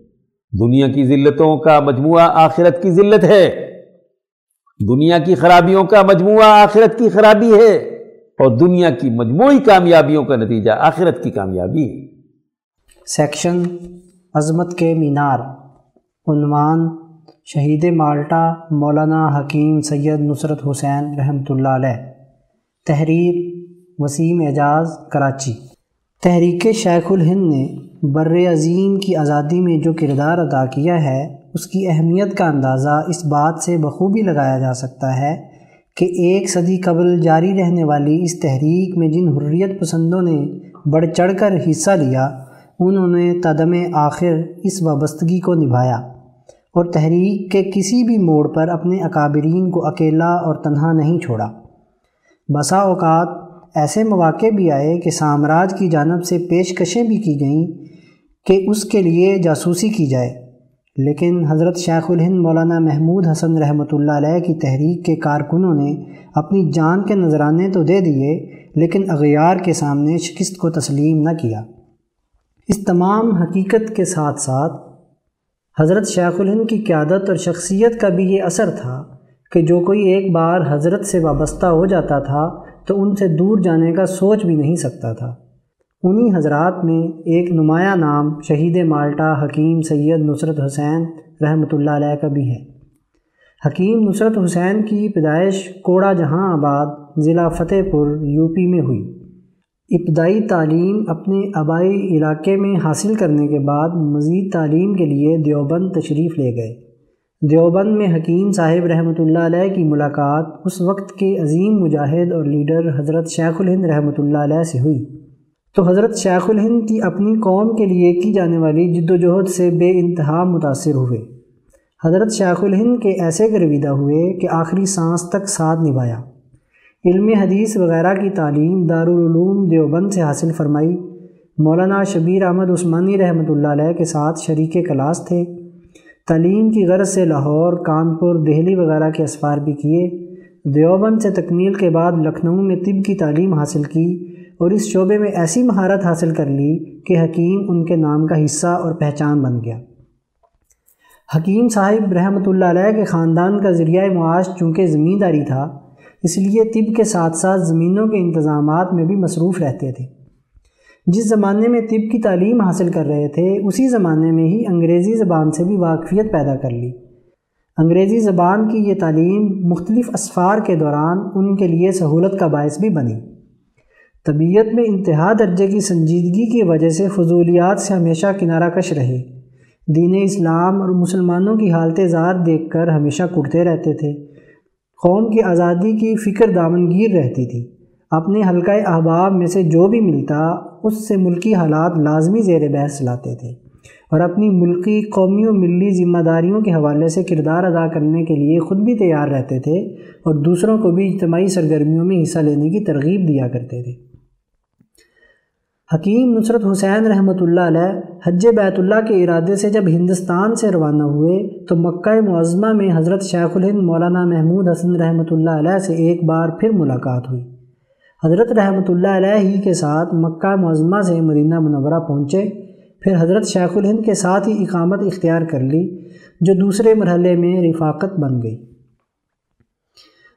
دنیا کی ذلتوں کا مجموعہ آخرت کی ذلت ہے۔ دنیا کی خرابیوں کا مجموعہ آخرت کی خرابی ہے۔ اور دنیا کی مجموعی کامیابیوں کا نتیجہ آخرت کی کامیابی ہے۔ سیکشن عظمت کے مینار۔ عنوان شہید مالٹا مولانا حکیم سید نصرت حسین رحمۃ اللہ علیہ۔ تحریر وسیم اعجاز کراچی۔ تحریک شیخ الہند نے بر عظیم کی آزادی میں جو کردار ادا کیا ہے، اس کی اہمیت کا اندازہ اس بات سے بخوبی لگایا جا سکتا ہے کہ ایک صدی قبل جاری رہنے والی اس تحریک میں جن حریت پسندوں نے بڑھ چڑھ کر حصہ لیا، انہوں نے تدم آخر اس وابستگی کو نبھایا اور تحریک کے کسی بھی موڑ پر اپنے اکابرین کو اکیلا اور تنہا نہیں چھوڑا۔ بسا اوقات ایسے مواقع بھی آئے کہ سامراج کی جانب سے پیشکشیں بھی کی گئیں کہ اس کے لیے جاسوسی کی جائے۔ لیکن حضرت شیخ الہند مولانا محمود حسن رحمۃ اللہ علیہ کی تحریک کے کارکنوں نے اپنی جان کے نذرانے تو دے دیے، لیکن اغیار کے سامنے شکست کو تسلیم نہ کیا۔ اس تمام حقیقت کے ساتھ ساتھ حضرت شیخ الہند کی قیادت اور شخصیت کا بھی یہ اثر تھا کہ جو کوئی ایک بار حضرت سے وابستہ ہو جاتا تھا تو ان سے دور جانے کا سوچ بھی نہیں سکتا تھا۔ انہی حضرات میں ایک نمایاں نام شہید مالٹا حکیم سید نصرت حسین رحمۃ اللہ علیہ کا بھی ہے۔ حکیم نصرت حسین کی پیدائش کوڑا جہاں آباد ضلع فتح پور یو پی میں ہوئی۔ ابتدائی تعلیم اپنے آبائی علاقے میں حاصل کرنے کے بعد مزید تعلیم کے لیے دیوبند تشریف لے گئے۔ دیوبند میں حکیم صاحب رحمۃ اللہ علیہ کی ملاقات اس وقت کے عظیم مجاہد اور لیڈر حضرت شیخ الہند رحمۃ اللہ علیہ سے ہوئی۔ تو حضرت شیخ الہند کی اپنی قوم کے لیے کی جانے والی جد و جہد سے بے انتہا متاثر ہوئے۔ حضرت شیخ الہند کے ایسے گرویدہ ہوئے کہ آخری سانس تک ساتھ نبھایا۔ علم حدیث وغیرہ کی تعلیم دارالعلوم دیوبند سے حاصل فرمائی۔ مولانا شبیر احمد عثمانی رحمۃ اللہ علیہ کے ساتھ شریک کلاس تھے۔ تعلیم کی غرض سے لاہور، کانپور، دہلی وغیرہ کے اسفار بھی کیے۔ دیوبند سے تکمیل کے بعد لکھنؤ میں طب کی تعلیم حاصل کی اور اس شعبے میں ایسی مہارت حاصل کر لی کہ حکیم ان کے نام کا حصہ اور پہچان بن گیا۔ حکیم صاحب رحمۃ اللہ علیہ کے خاندان کا ذریعہ معاش چونکہ زمینداری تھا، اس لیے طب کے ساتھ ساتھ زمینوں کے انتظامات میں بھی مصروف رہتے تھے۔ جس زمانے میں طب کی تعلیم حاصل کر رہے تھے، اسی زمانے میں ہی انگریزی زبان سے بھی واقفیت پیدا کر لی۔ انگریزی زبان کی یہ تعلیم مختلف اسفار کے دوران ان کے لیے سہولت کا باعث بھی بنی۔ طبیعت میں انتہا درجے کی سنجیدگی کی وجہ سے فضولیات سے ہمیشہ کنارہ کش رہے۔ دین اسلام اور مسلمانوں کی حالت زار دیکھ کر ہمیشہ کٹتے رہتے تھے۔ قوم کی آزادی کی فکر دامنگیر رہتی تھی۔ اپنے حلقہ احباب میں سے جو بھی ملتا اس سے ملکی حالات لازمی زیر بحث لاتے تھے اور اپنی ملکی قومی و ملی ذمہ داریوں کے حوالے سے کردار ادا کرنے کے لیے خود بھی تیار رہتے تھے اور دوسروں کو بھی اجتماعی سرگرمیوں میں حصہ لینے کی ترغیب دیا کرتے تھے۔ حکیم نصرت حسین رحمۃ اللہ علیہ حج بیت اللہ کے ارادے سے جب ہندوستان سے روانہ ہوئے تو مکہ معظمہ میں حضرت شیخ الہند مولانا محمود حسن رحمۃ اللہ علیہ سے ایک بار پھر ملاقات ہوئی۔ حضرت رحمۃ اللہ علیہ ہی کے ساتھ مکہ معظمہ سے مدینہ منورہ پہنچے۔ پھر حضرت شیخ الہند کے ساتھ ہی اقامت اختیار کر لی، جو دوسرے مرحلے میں رفاقت بن گئی۔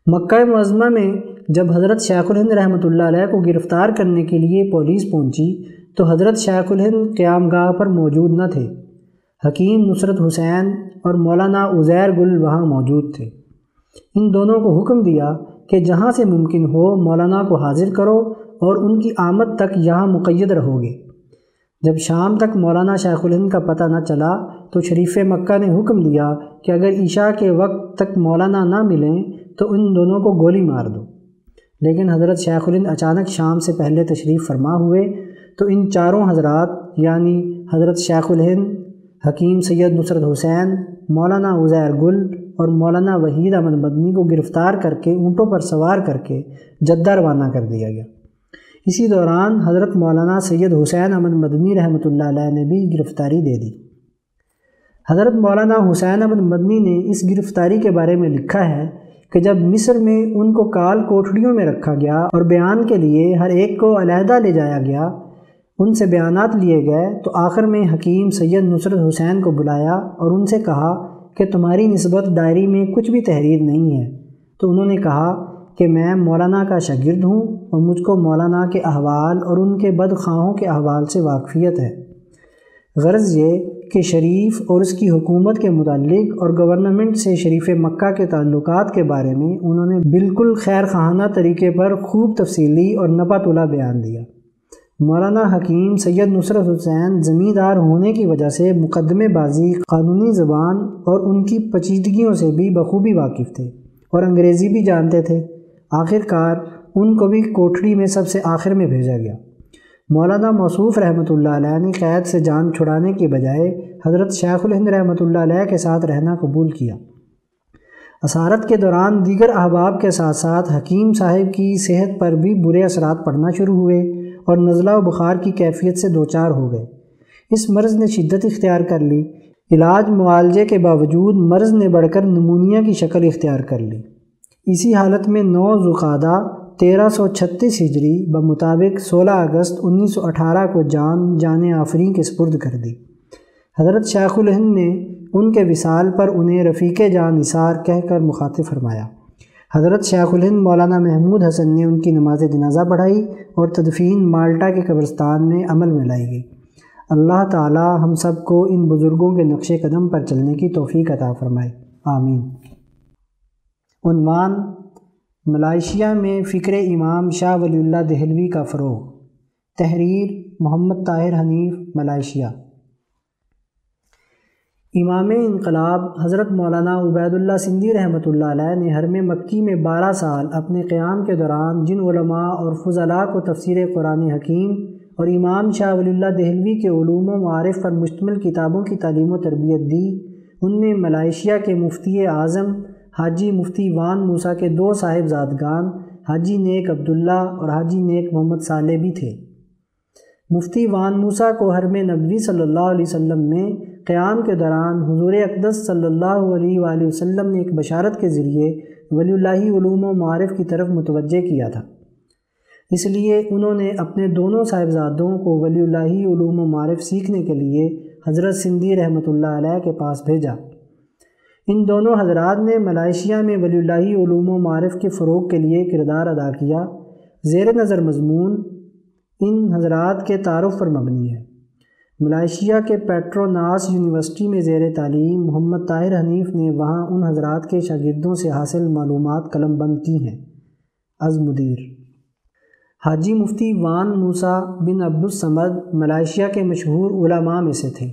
مکہ معظمہ میں جب حضرت شیخ الہند رحمۃ اللہ علیہ کو گرفتار کرنے کے لیے پولیس پہنچی، تو حضرت شیخ الہند قیام گاہ پر موجود نہ تھے۔ حکیم نصرت حسین اور مولانا عزیر گل وہاں موجود تھے۔ ان دونوں کو حکم دیا کہ جہاں سے ممکن ہو مولانا کو حاضر کرو اور ان کی آمد تک یہاں مقید رہو گے جب شام تک مولانا شیخ الہند کا پتہ نہ چلا تو شریف مکہ نے حکم دیا کہ اگر عشاء کے وقت تک مولانا نہ ملیں تو ان دونوں کو گولی مار دو۔ لیکن حضرت شیخ الہند اچانک شام سے پہلے تشریف فرما ہوئے تو ان چاروں حضرات یعنی حضرت شیخ الہند حکیم سید نصرت حسین، مولانا عزیر گل اور مولانا وحید احمد مدنی کو گرفتار کر کے اونٹوں پر سوار کر کے جدہ روانہ کر دیا گیا۔ اسی دوران حضرت مولانا سید حسین احمد مدنی رحمۃ اللہ علیہ نے بھی گرفتاری دے دی۔ حضرت مولانا حسین احمد مدنی نے اس گرفتاری کے بارے میں لکھا ہے کہ جب مصر میں ان کو کال کوٹڑیوں میں رکھا گیا اور بیان کے لیے ہر ایک کو علیحدہ لے جایا گیا ان سے بیانات لیے گئے تو آخر میں حکیم سید نصرت حسین کو بلایا اور ان سے کہا کہ تمہاری نسبت ڈائری میں کچھ بھی تحریر نہیں ہے۔ تو انہوں نے کہا کہ میں مولانا کا شاگرد ہوں اور مجھ کو مولانا کے احوال اور ان کے بدخواہوں کے احوال سے واقفیت ہے۔ غرض یہ کہ شریف اور اس کی حکومت کے متعلق اور گورنمنٹ سے شریف مکہ کے تعلقات کے بارے میں انہوں نے بالکل خیر خواہانہ طریقے پر خوب تفصیلی اور نپا تلا بیان دیا۔ مولانا حکیم سید نصرت حسین زمیندار ہونے کی وجہ سے مقدمے بازی، قانونی زبان اور ان کی پچیدگیوں سے بھی بخوبی واقف تھے اور انگریزی بھی جانتے تھے۔ آخر کار ان کو بھی کوٹڑی میں سب سے آخر میں بھیجا گیا۔ مولانا موصوف رحمۃ اللہ علیہ نے قید سے جان چھڑانے کے بجائے حضرت شیخ الہند رحمۃ اللہ علیہ کے ساتھ رہنا قبول کیا۔ اسارت کے دوران دیگر احباب کے ساتھ ساتھ حکیم صاحب کی صحت پر بھی برے اثرات پڑنا شروع ہوئے۔ اور نزلہ و بخار کی کیفیت سے دوچار ہو گئے۔ اس مرض نے شدت اختیار کر لی۔ علاج معالجے کے باوجود مرض نے بڑھ کر نمونیا کی شکل اختیار کر لی۔ اسی حالت میں نو زقادہ تیرہ سو چھتیس ہجری بمطابق سولہ اگست انیس سو اٹھارہ کو جان جان آفرین کے سپرد کر دی۔ حضرت شیخ الہند نے ان کے وصال پر انہیں رفیق جان نثار کہہ کر مخاطب فرمایا۔ حضرت شیخ الہند مولانا محمود حسن نے ان کی نماز جنازہ پڑھائی اور تدفین مالٹا کے قبرستان میں عمل میں لائی گئی۔ اللہ تعالی ہم سب کو ان بزرگوں کے نقش قدم پر چلنے کی توفیق عطا فرمائے۔ آمین۔ عنوان ملائیشیا میں فکر امام شاہ ولی اللہ دہلوی کا فروغ۔ تحریر محمد طاہر حنیف ملائیشیا امام انقلاب حضرت مولانا عبید اللہ سندھی رحمۃ اللہ علیہ نے حرم مکی میں بارہ سال اپنے قیام کے دوران جن علماء اور فضلاء کو تفسیر قرآن حکیم اور امام شاہ ولی اللہ دہلوی کے علوم و معارف پر مشتمل کتابوں کی تعلیم و تربیت دی۔ ان میں ملائیشیا کے مفتی اعظم، حاجی مفتی وان موسیٰ کے دو صاحب زادگان حاجی نیک عبداللہ اور حاجی نیک محمد صالح بھی تھے۔ مفتی وان موسیٰ کو حرم نبوی صلی اللہ علیہ وسلم میں قیام کے دوران حضور اقدس صلی اللہ علیہ وآلہ وسلم نے ایک بشارت کے ذریعے ولی اللہ علوم و معارف کی طرف متوجہ کیا تھا۔ اس لیے انہوں نے اپنے دونوں صاحبزادوں کو ولی اللہ علوم و معارف سیکھنے کے لیے حضرت سندھی رحمۃ اللہ علیہ کے پاس بھیجا۔ ان دونوں حضرات نے ملائیشیا میں ولی اللہ علوم و معارف کے فروغ کے لیے کردار ادا کیا۔ زیر نظر مضمون، ان حضرات کے تعارف پر مبنی ہے۔ ملائیشیا کے پیٹروناس یونیورسٹی میں زیر تعلیم، محمد طاہر حنیف نے وہاں ان حضرات کے شاگردوں سے حاصل معلومات قلم بند کی ہیں۔ از مدیر۔ حاجی مفتی وان موسا بن عبدالسمد ملائیشیا کے مشہور علماء میں سے تھے۔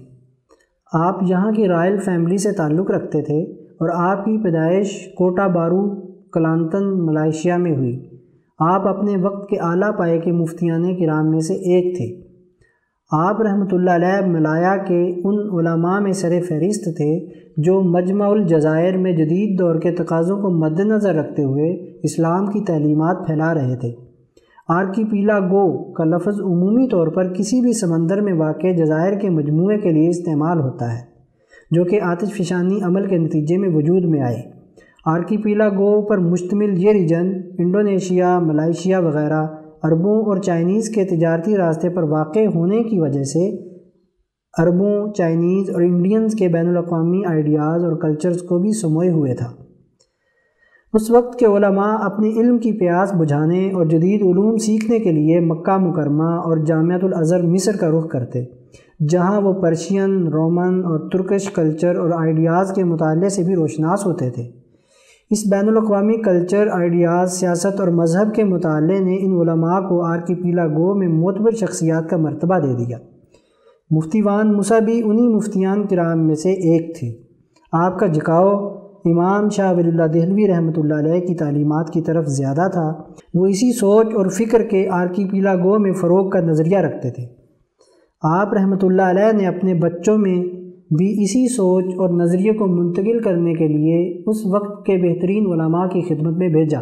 آپ یہاں کی رائل فیملی سے تعلق رکھتے تھے اور آپ کی پیدائش کوٹا بارو، کلانتن، ملائیشیا میں ہوئی۔ آپ اپنے وقت کے اعلیٰ پائے کے مفتیان کرام میں سے ایک تھے۔ آپ رحمۃ اللہ علیہ ملایا کے ان علماء میں سر فہرست تھے جو مجمع الجزائر میں جدید دور کے تقاضوں کو مد نظر رکھتے ہوئے اسلام کی تعلیمات پھیلا رہے تھے۔ آرکی پیلا گو کا لفظ عمومی طور پر کسی بھی سمندر میں واقع جزائر کے مجموعے کے لیے استعمال ہوتا ہے، جو کہ آتش فشانی عمل کے نتیجے میں وجود میں آئے۔ آرکی پیلا گو پر مشتمل یہ ریجن انڈونیشیا، ملائیشیا وغیرہ عربوں اور چائنیز کے تجارتی راستے پر واقع ہونے کی وجہ سے عربوں، چائنیز اور انڈینز کے بین الاقوامی آئیڈیاز اور کلچرز کو بھی سموئے ہوئے تھا۔ اس وقت کے علماء اپنی علم کی پیاس بجھانے اور جدید علوم سیکھنے کے لیے مکہ مکرمہ اور جامعۃ الازہر مصر کا رخ کرتے، جہاں وہ پرشین، رومن اور ترکش کلچر اور آئیڈیاز کے مطالعے سے بھی روشناس ہوتے تھے۔ اس بین الاقوامی کلچر، آئیڈیاز، سیاست اور مذہب کے مطالعے نے ان علماء کو آر کی پیلا گو میں معتبر شخصیات کا مرتبہ دے دیا۔ مفتی وان مسا بھی انہی مفتیان کرام میں سے ایک تھے۔ آپ کا جھکاؤ امام شاہ ولی اللہ دہلوی رحمۃ اللہ علیہ کی تعلیمات کی طرف زیادہ تھا۔ وہ اسی سوچ اور فکر کے آر کی پیلا گو میں فروغ کا نظریہ رکھتے تھے۔ آپ رحمۃ اللہ علیہ نے اپنے بچوں میں بھی اسی سوچ اور نظریے کو منتقل کرنے کے لیے اس وقت کے بہترین علماء کی خدمت میں بھیجا۔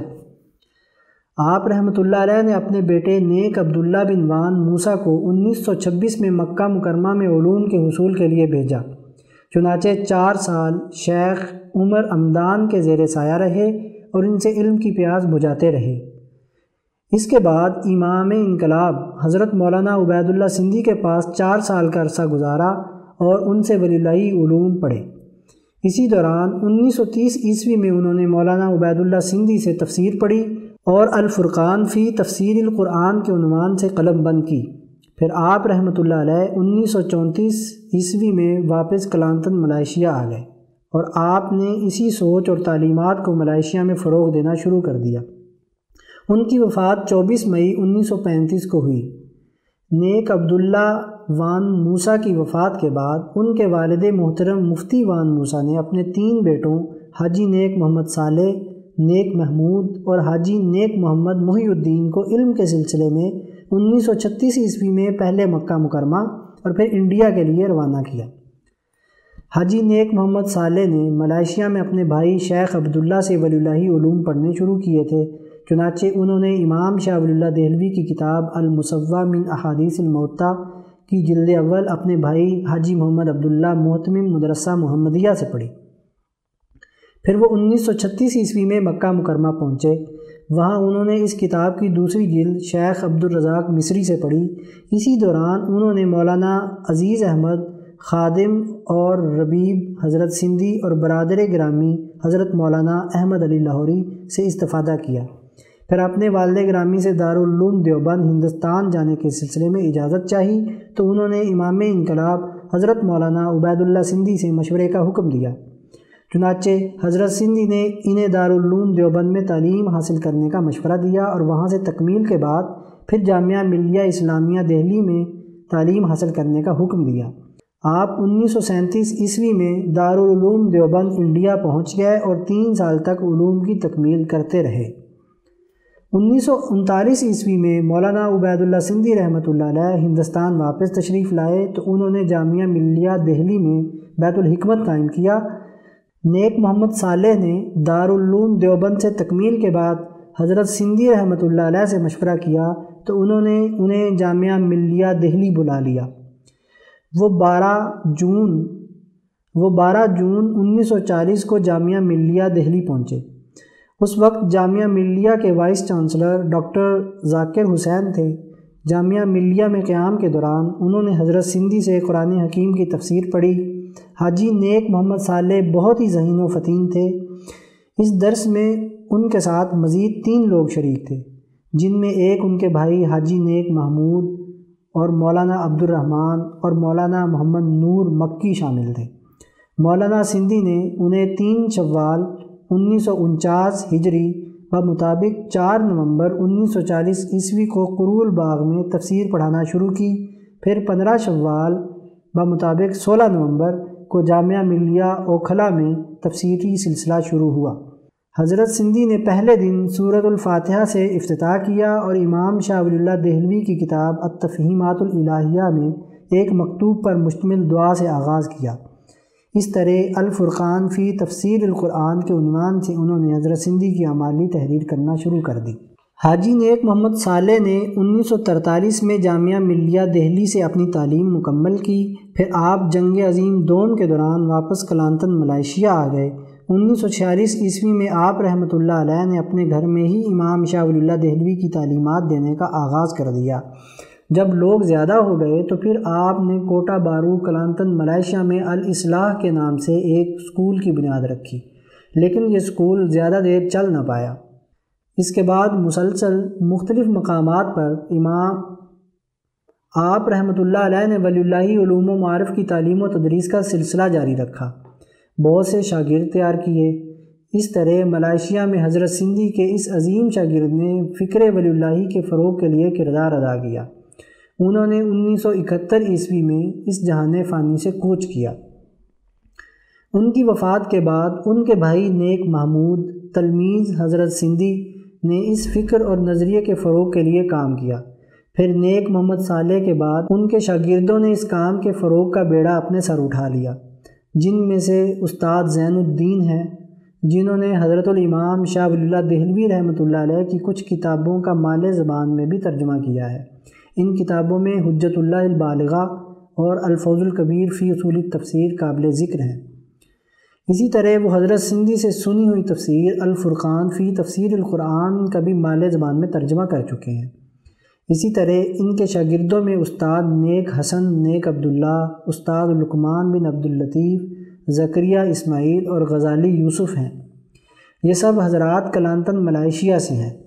آپ رحمۃ اللہ علیہ نے اپنے بیٹے نیک عبداللہ بن وان موسیٰ کو انیس سو چھبیس میں مکہ مکرمہ میں علوم کے حصول کے لیے بھیجا۔ چنانچہ چار سال شیخ عمر امدان کے زیر سایہ رہے اور ان سے علم کی پیاس بجھاتے رہے۔ اس کے بعد امام انقلاب حضرت مولانا عبید اللہ سندھی کے پاس چار سال کا عرصہ گزارا۔ اور ان سے ولی اللہ علوم پڑھے۔ اسی دوران انیس سو تیس عیسوی میں انہوں نے مولانا عبید اللہ سندھی سے تفسیر پڑھی اور الفرقان فی تفسیر القرآن کے عنوان سے قلم بند کی۔ پھر آپ رحمۃ اللہ علیہ انیس سو چونتیس عیسوی میں واپس کلانتن ملائیشیا آ گئے اور آپ نے اسی سوچ اور تعلیمات کو ملائیشیا میں فروغ دینا شروع کر دیا۔ ان کی وفات چوبیس مئی انیس سو پینتیس کو ہوئی۔ نیک عبداللہ وان موسیٰ کی وفات کے بعد ان کے والد محترم مفتی وان موسیٰ نے اپنے تین بیٹوں، حاجی نیک محمد صالح، نیک محمود اور حاجی نیک محمد محی الدین کو علم کے سلسلے میں انیس سو چھتیس عیسوی میں پہلے مکہ مکرمہ اور پھر انڈیا کے لیے روانہ کیا۔ حاجی نیک محمد صالح نے ملائیشیا میں اپنے بھائی شیخ عبداللہ سے ولی اللہ علوم پڑھنے شروع کیے تھے، چنانچہ انہوں نے امام شاہ ولی اللہ دہلوی کی کتاب المصوع من احادیث المعطا کی جلد اول اپنے بھائی حاجی محمد عبداللہ محتمم مدرسہ محمدیہ سے پڑھی۔ پھر وہ انیس سو چھتیس عیسوی میں مکہ مکرمہ پہنچے۔ وہاں انہوں نے اس کتاب کی دوسری جلد شیخ عبدالرزاق مصری سے پڑھی۔ اسی دوران انہوں نے مولانا عزیز احمد، خادم اور ربیب، حضرت سندھی اور برادر گرامی حضرت مولانا احمد علی لاہوری سے استفادہ کیا۔ پھر اپنے والد گرامی سے دارالعلوم دیوبند ہندوستان جانے کے سلسلے میں اجازت چاہی تو انہوں نے امام انقلاب حضرت مولانا عبید اللہ سندھی سے مشورے کا حکم دیا۔ چنانچہ حضرت سندھی نے انہیں دارالعلوم دیوبند میں تعلیم حاصل کرنے کا مشورہ دیا اور وہاں سے تکمیل کے بعد پھر جامعہ ملیہ اسلامیہ دہلی میں تعلیم حاصل کرنے کا حکم دیا۔ آپ انیس سو سینتیس عیسوی میں دارالعلوم دیوبند انڈیا پہنچ گئے اور تین سال تک علوم کی تکمیل کرتے رہے۔ انیس سو انتالیس عیسوی میں مولانا عبید اللہ سندھی رحمۃ اللہ علیہ ہندوستان واپس تشریف لائے تو انہوں نے جامعہ ملیہ دہلی میں بیت الحکمت قائم کیا۔ نیک محمد صالح نے دارالعلوم دیوبند سے تکمیل کے بعد حضرت سندھی رحمۃ اللہ علیہ سے مشورہ کیا تو انہوں نے انہیں جامعہ ملیہ دہلی بلا لیا۔ وہ بارہ جون، وہ بارہ جون انیس سو چالیس کو جامعہ ملیہ دہلی پہنچے۔ اس وقت جامعہ ملیہ کے vice chancellor doctor Zakir Husain تھے۔ جامعہ ملیہ میں قیام کے دوران انہوں نے حضرت سندھی سے قرآن حکیم کی تفسیر پڑھی۔ حاجی نیک محمد صالح بہت ہی ذہین و فتین تھے۔ اس درس میں ان کے ساتھ مزید تین لوگ شریک تھے، جن میں ایک ان کے بھائی حاجی نیک محمود اور مولانا عبد الرحمن اور مولانا محمد نور مکی شامل تھے۔ مولانا سندھی نے انہیں تین شوال انیس سو انچاس ہجری و مطابق چار نومبر انیس سو چالیس عیسوی کو قرول باغ میں تفسیر پڑھانا شروع کی۔ پھر پندرہ شوال بمطابق سولہ نومبر کو جامعہ ملیہ اوکھلا میں تفسیری سلسلہ شروع ہوا۔ حضرت سندھی نے پہلے دن صورت الفاتحہ سے افتتاح کیا اور امام شاہ ولی اللہ دہلوی کی کتاب التفہیمات الہیہ میں ایک مکتوب پر مشتمل دعا سے آغاز کیا۔ اس طرح الفرقان فی تفسیر القرآن کے عنوان سے انہوں نے حضرت سندھی کی عمالی تحریر کرنا شروع کر دی۔ حاجی نیک محمد صالح نے انیس سو ترتالیس میں جامعہ ملیہ دہلی سے اپنی تعلیم مکمل کی، پھر آپ جنگ عظیم دوم کے دوران واپس کلانتن ملائیشیا آ گئے۔ انیس سو چھیالیس عیسوی میں آپ رحمۃ اللہ علیہ نے اپنے گھر میں ہی امام شاہ ولی اللہ دہلوی کی تعلیمات دینے کا آغاز کر دیا۔ جب لوگ زیادہ ہو گئے تو پھر آپ نے کوٹا بارو کلانتن ملائیشیا میں الاصلاح کے نام سے ایک اسکول کی بنیاد رکھی، لیکن یہ اسکول زیادہ دیر چل نہ پایا۔ اس کے بعد مسلسل مختلف مقامات پر امام آپ رحمۃ اللہ علیہ نے ولی اللہ علوم و معرف کی تعلیم و تدریس کا سلسلہ جاری رکھا۔ بہت سے شاگرد تیار کیے۔ اس طرح ملائیشیا میں حضرت سندھی کے اس عظیم شاگرد نے فکر ولی اللہ کے فروغ کے لیے کردار ادا کیا۔ انہوں نے انیس سو اکہتر عیسوی میں اس جہان فانی سے کوچ کیا۔ ان کی وفات کے بعد ان کے بھائی نیک محمود تلمیز حضرت سندھی نے اس فکر اور نظریے کے فروغ کے لیے کام کیا۔ پھر نیک محمد صالح کے بعد ان کے شاگردوں نے اس کام کے فروغ کا بیڑا اپنے سر اٹھا لیا۔ جن میں سے استاد زین الدین ہیں، جنہوں نے حضرت الامام شاہ ولی اللہ دہلوی رحمۃ اللہ علیہ کی کچھ کتابوں کا مال زبان میں بھی ترجمہ کیا ہے۔ ان کتابوں میں حجت اللہ البالغہ اور الفوظ القبیر فی اصول تفسیر قابل ذکر ہیں۔ اسی طرح وہ حضرت سندھی سے سنی ہوئی تفسیر الفرقان فی تفسیر القرآن کا بھی مال زبان میں ترجمہ کر چکے ہیں۔ اسی طرح ان کے شاگردوں میں استاد نیک حسن، نیک عبداللہ، استاد لکمان بن عبداللطیف زکریہ اسماعیل اور غزالی یوسف ہیں۔ یہ سب حضرات کلانتن ملائیشیا سے ہیں۔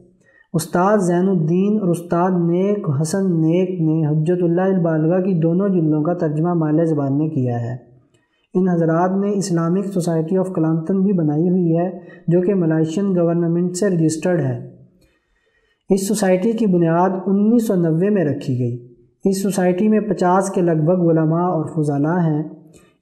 استاد زین الدین اور استاد نیک، حسن نیک نے حجت اللہ البالغہ کی دونوں جلدوں کا ترجمہ مال زبان میں کیا ہے۔ ان حضرات نے اسلامک سوسائٹی آف کلانتن بھی بنائی ہوئی ہے، جو کہ ملائیشین گورنمنٹ سے رجسٹرڈ ہے۔ اس سوسائٹی کی بنیاد انیس سو نوے میں رکھی گئی۔ اس سوسائٹی میں پچاس کے لگ بھگ علماء اور فضلاء ہیں۔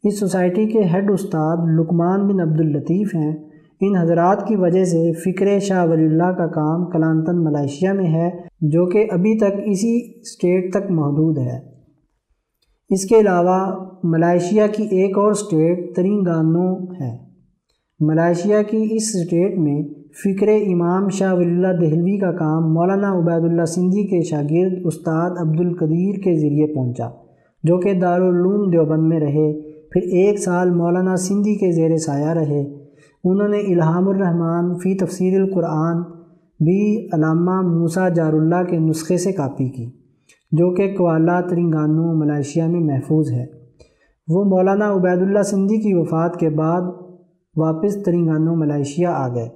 اس سوسائٹی کے ہیڈ استاد لکمان بن عبداللطیف ہیں۔ ان حضرات کی وجہ سے فکر شاہ ولی اللہ کا کام کلانتن ملائیشیا میں ہے، جو کہ ابھی تک اسی اسٹیٹ تک محدود ہے۔ اس کے علاوہ، ملائیشیا کی ایک اور اسٹیٹ ترنگانو ہے۔ ملائیشیا کی اس اسٹیٹ میں فکر امام شاہ ولی اللہ دہلوی کا کام مولانا عبید اللہ سندھی کے شاگرد استاد عبد القدیر کے ذریعے پہنچا، جو کہ دارالعلوم دیوبند میں رہے۔ پھر ایک سال مولانا سندھی کے زیر سایہ رہے۔ انہوں نے الہام الرحمن فی تفسیر القرآن بھی علامہ موسا جار اللہ کے نسخے سے کاپی کی، جو کہ کوالا ترنگانو ملائیشیا میں محفوظ ہے۔ وہ مولانا عبید اللہ سندھی کی وفات کے بعد واپس ترنگانو ملائیشیا آ گئے۔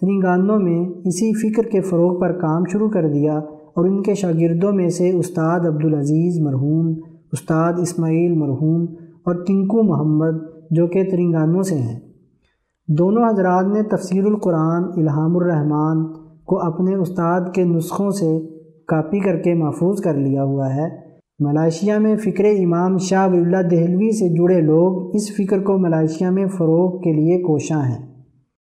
ترنگانو میں اسی فکر کے فروغ پر کام شروع کر دیا اور ان کے شاگردوں میں سے استاد عبدالعزیز مرحوم، استاد اسماعیل مرحوم اور تنکو محمد، جو کہ ترنگانو سے ہیں۔ دونوں حضرات نے تفسیر القرآن الہام الرحمن کو اپنے استاد کے نسخوں سے کاپی کر کے محفوظ کر لیا ہوا ہے۔ ملائیشیا میں فکر امام شاہ ولی اللہ دہلوی سے جڑے لوگ اس فکر کو ملائیشیا میں فروغ کے لیے کوشاں ہیں۔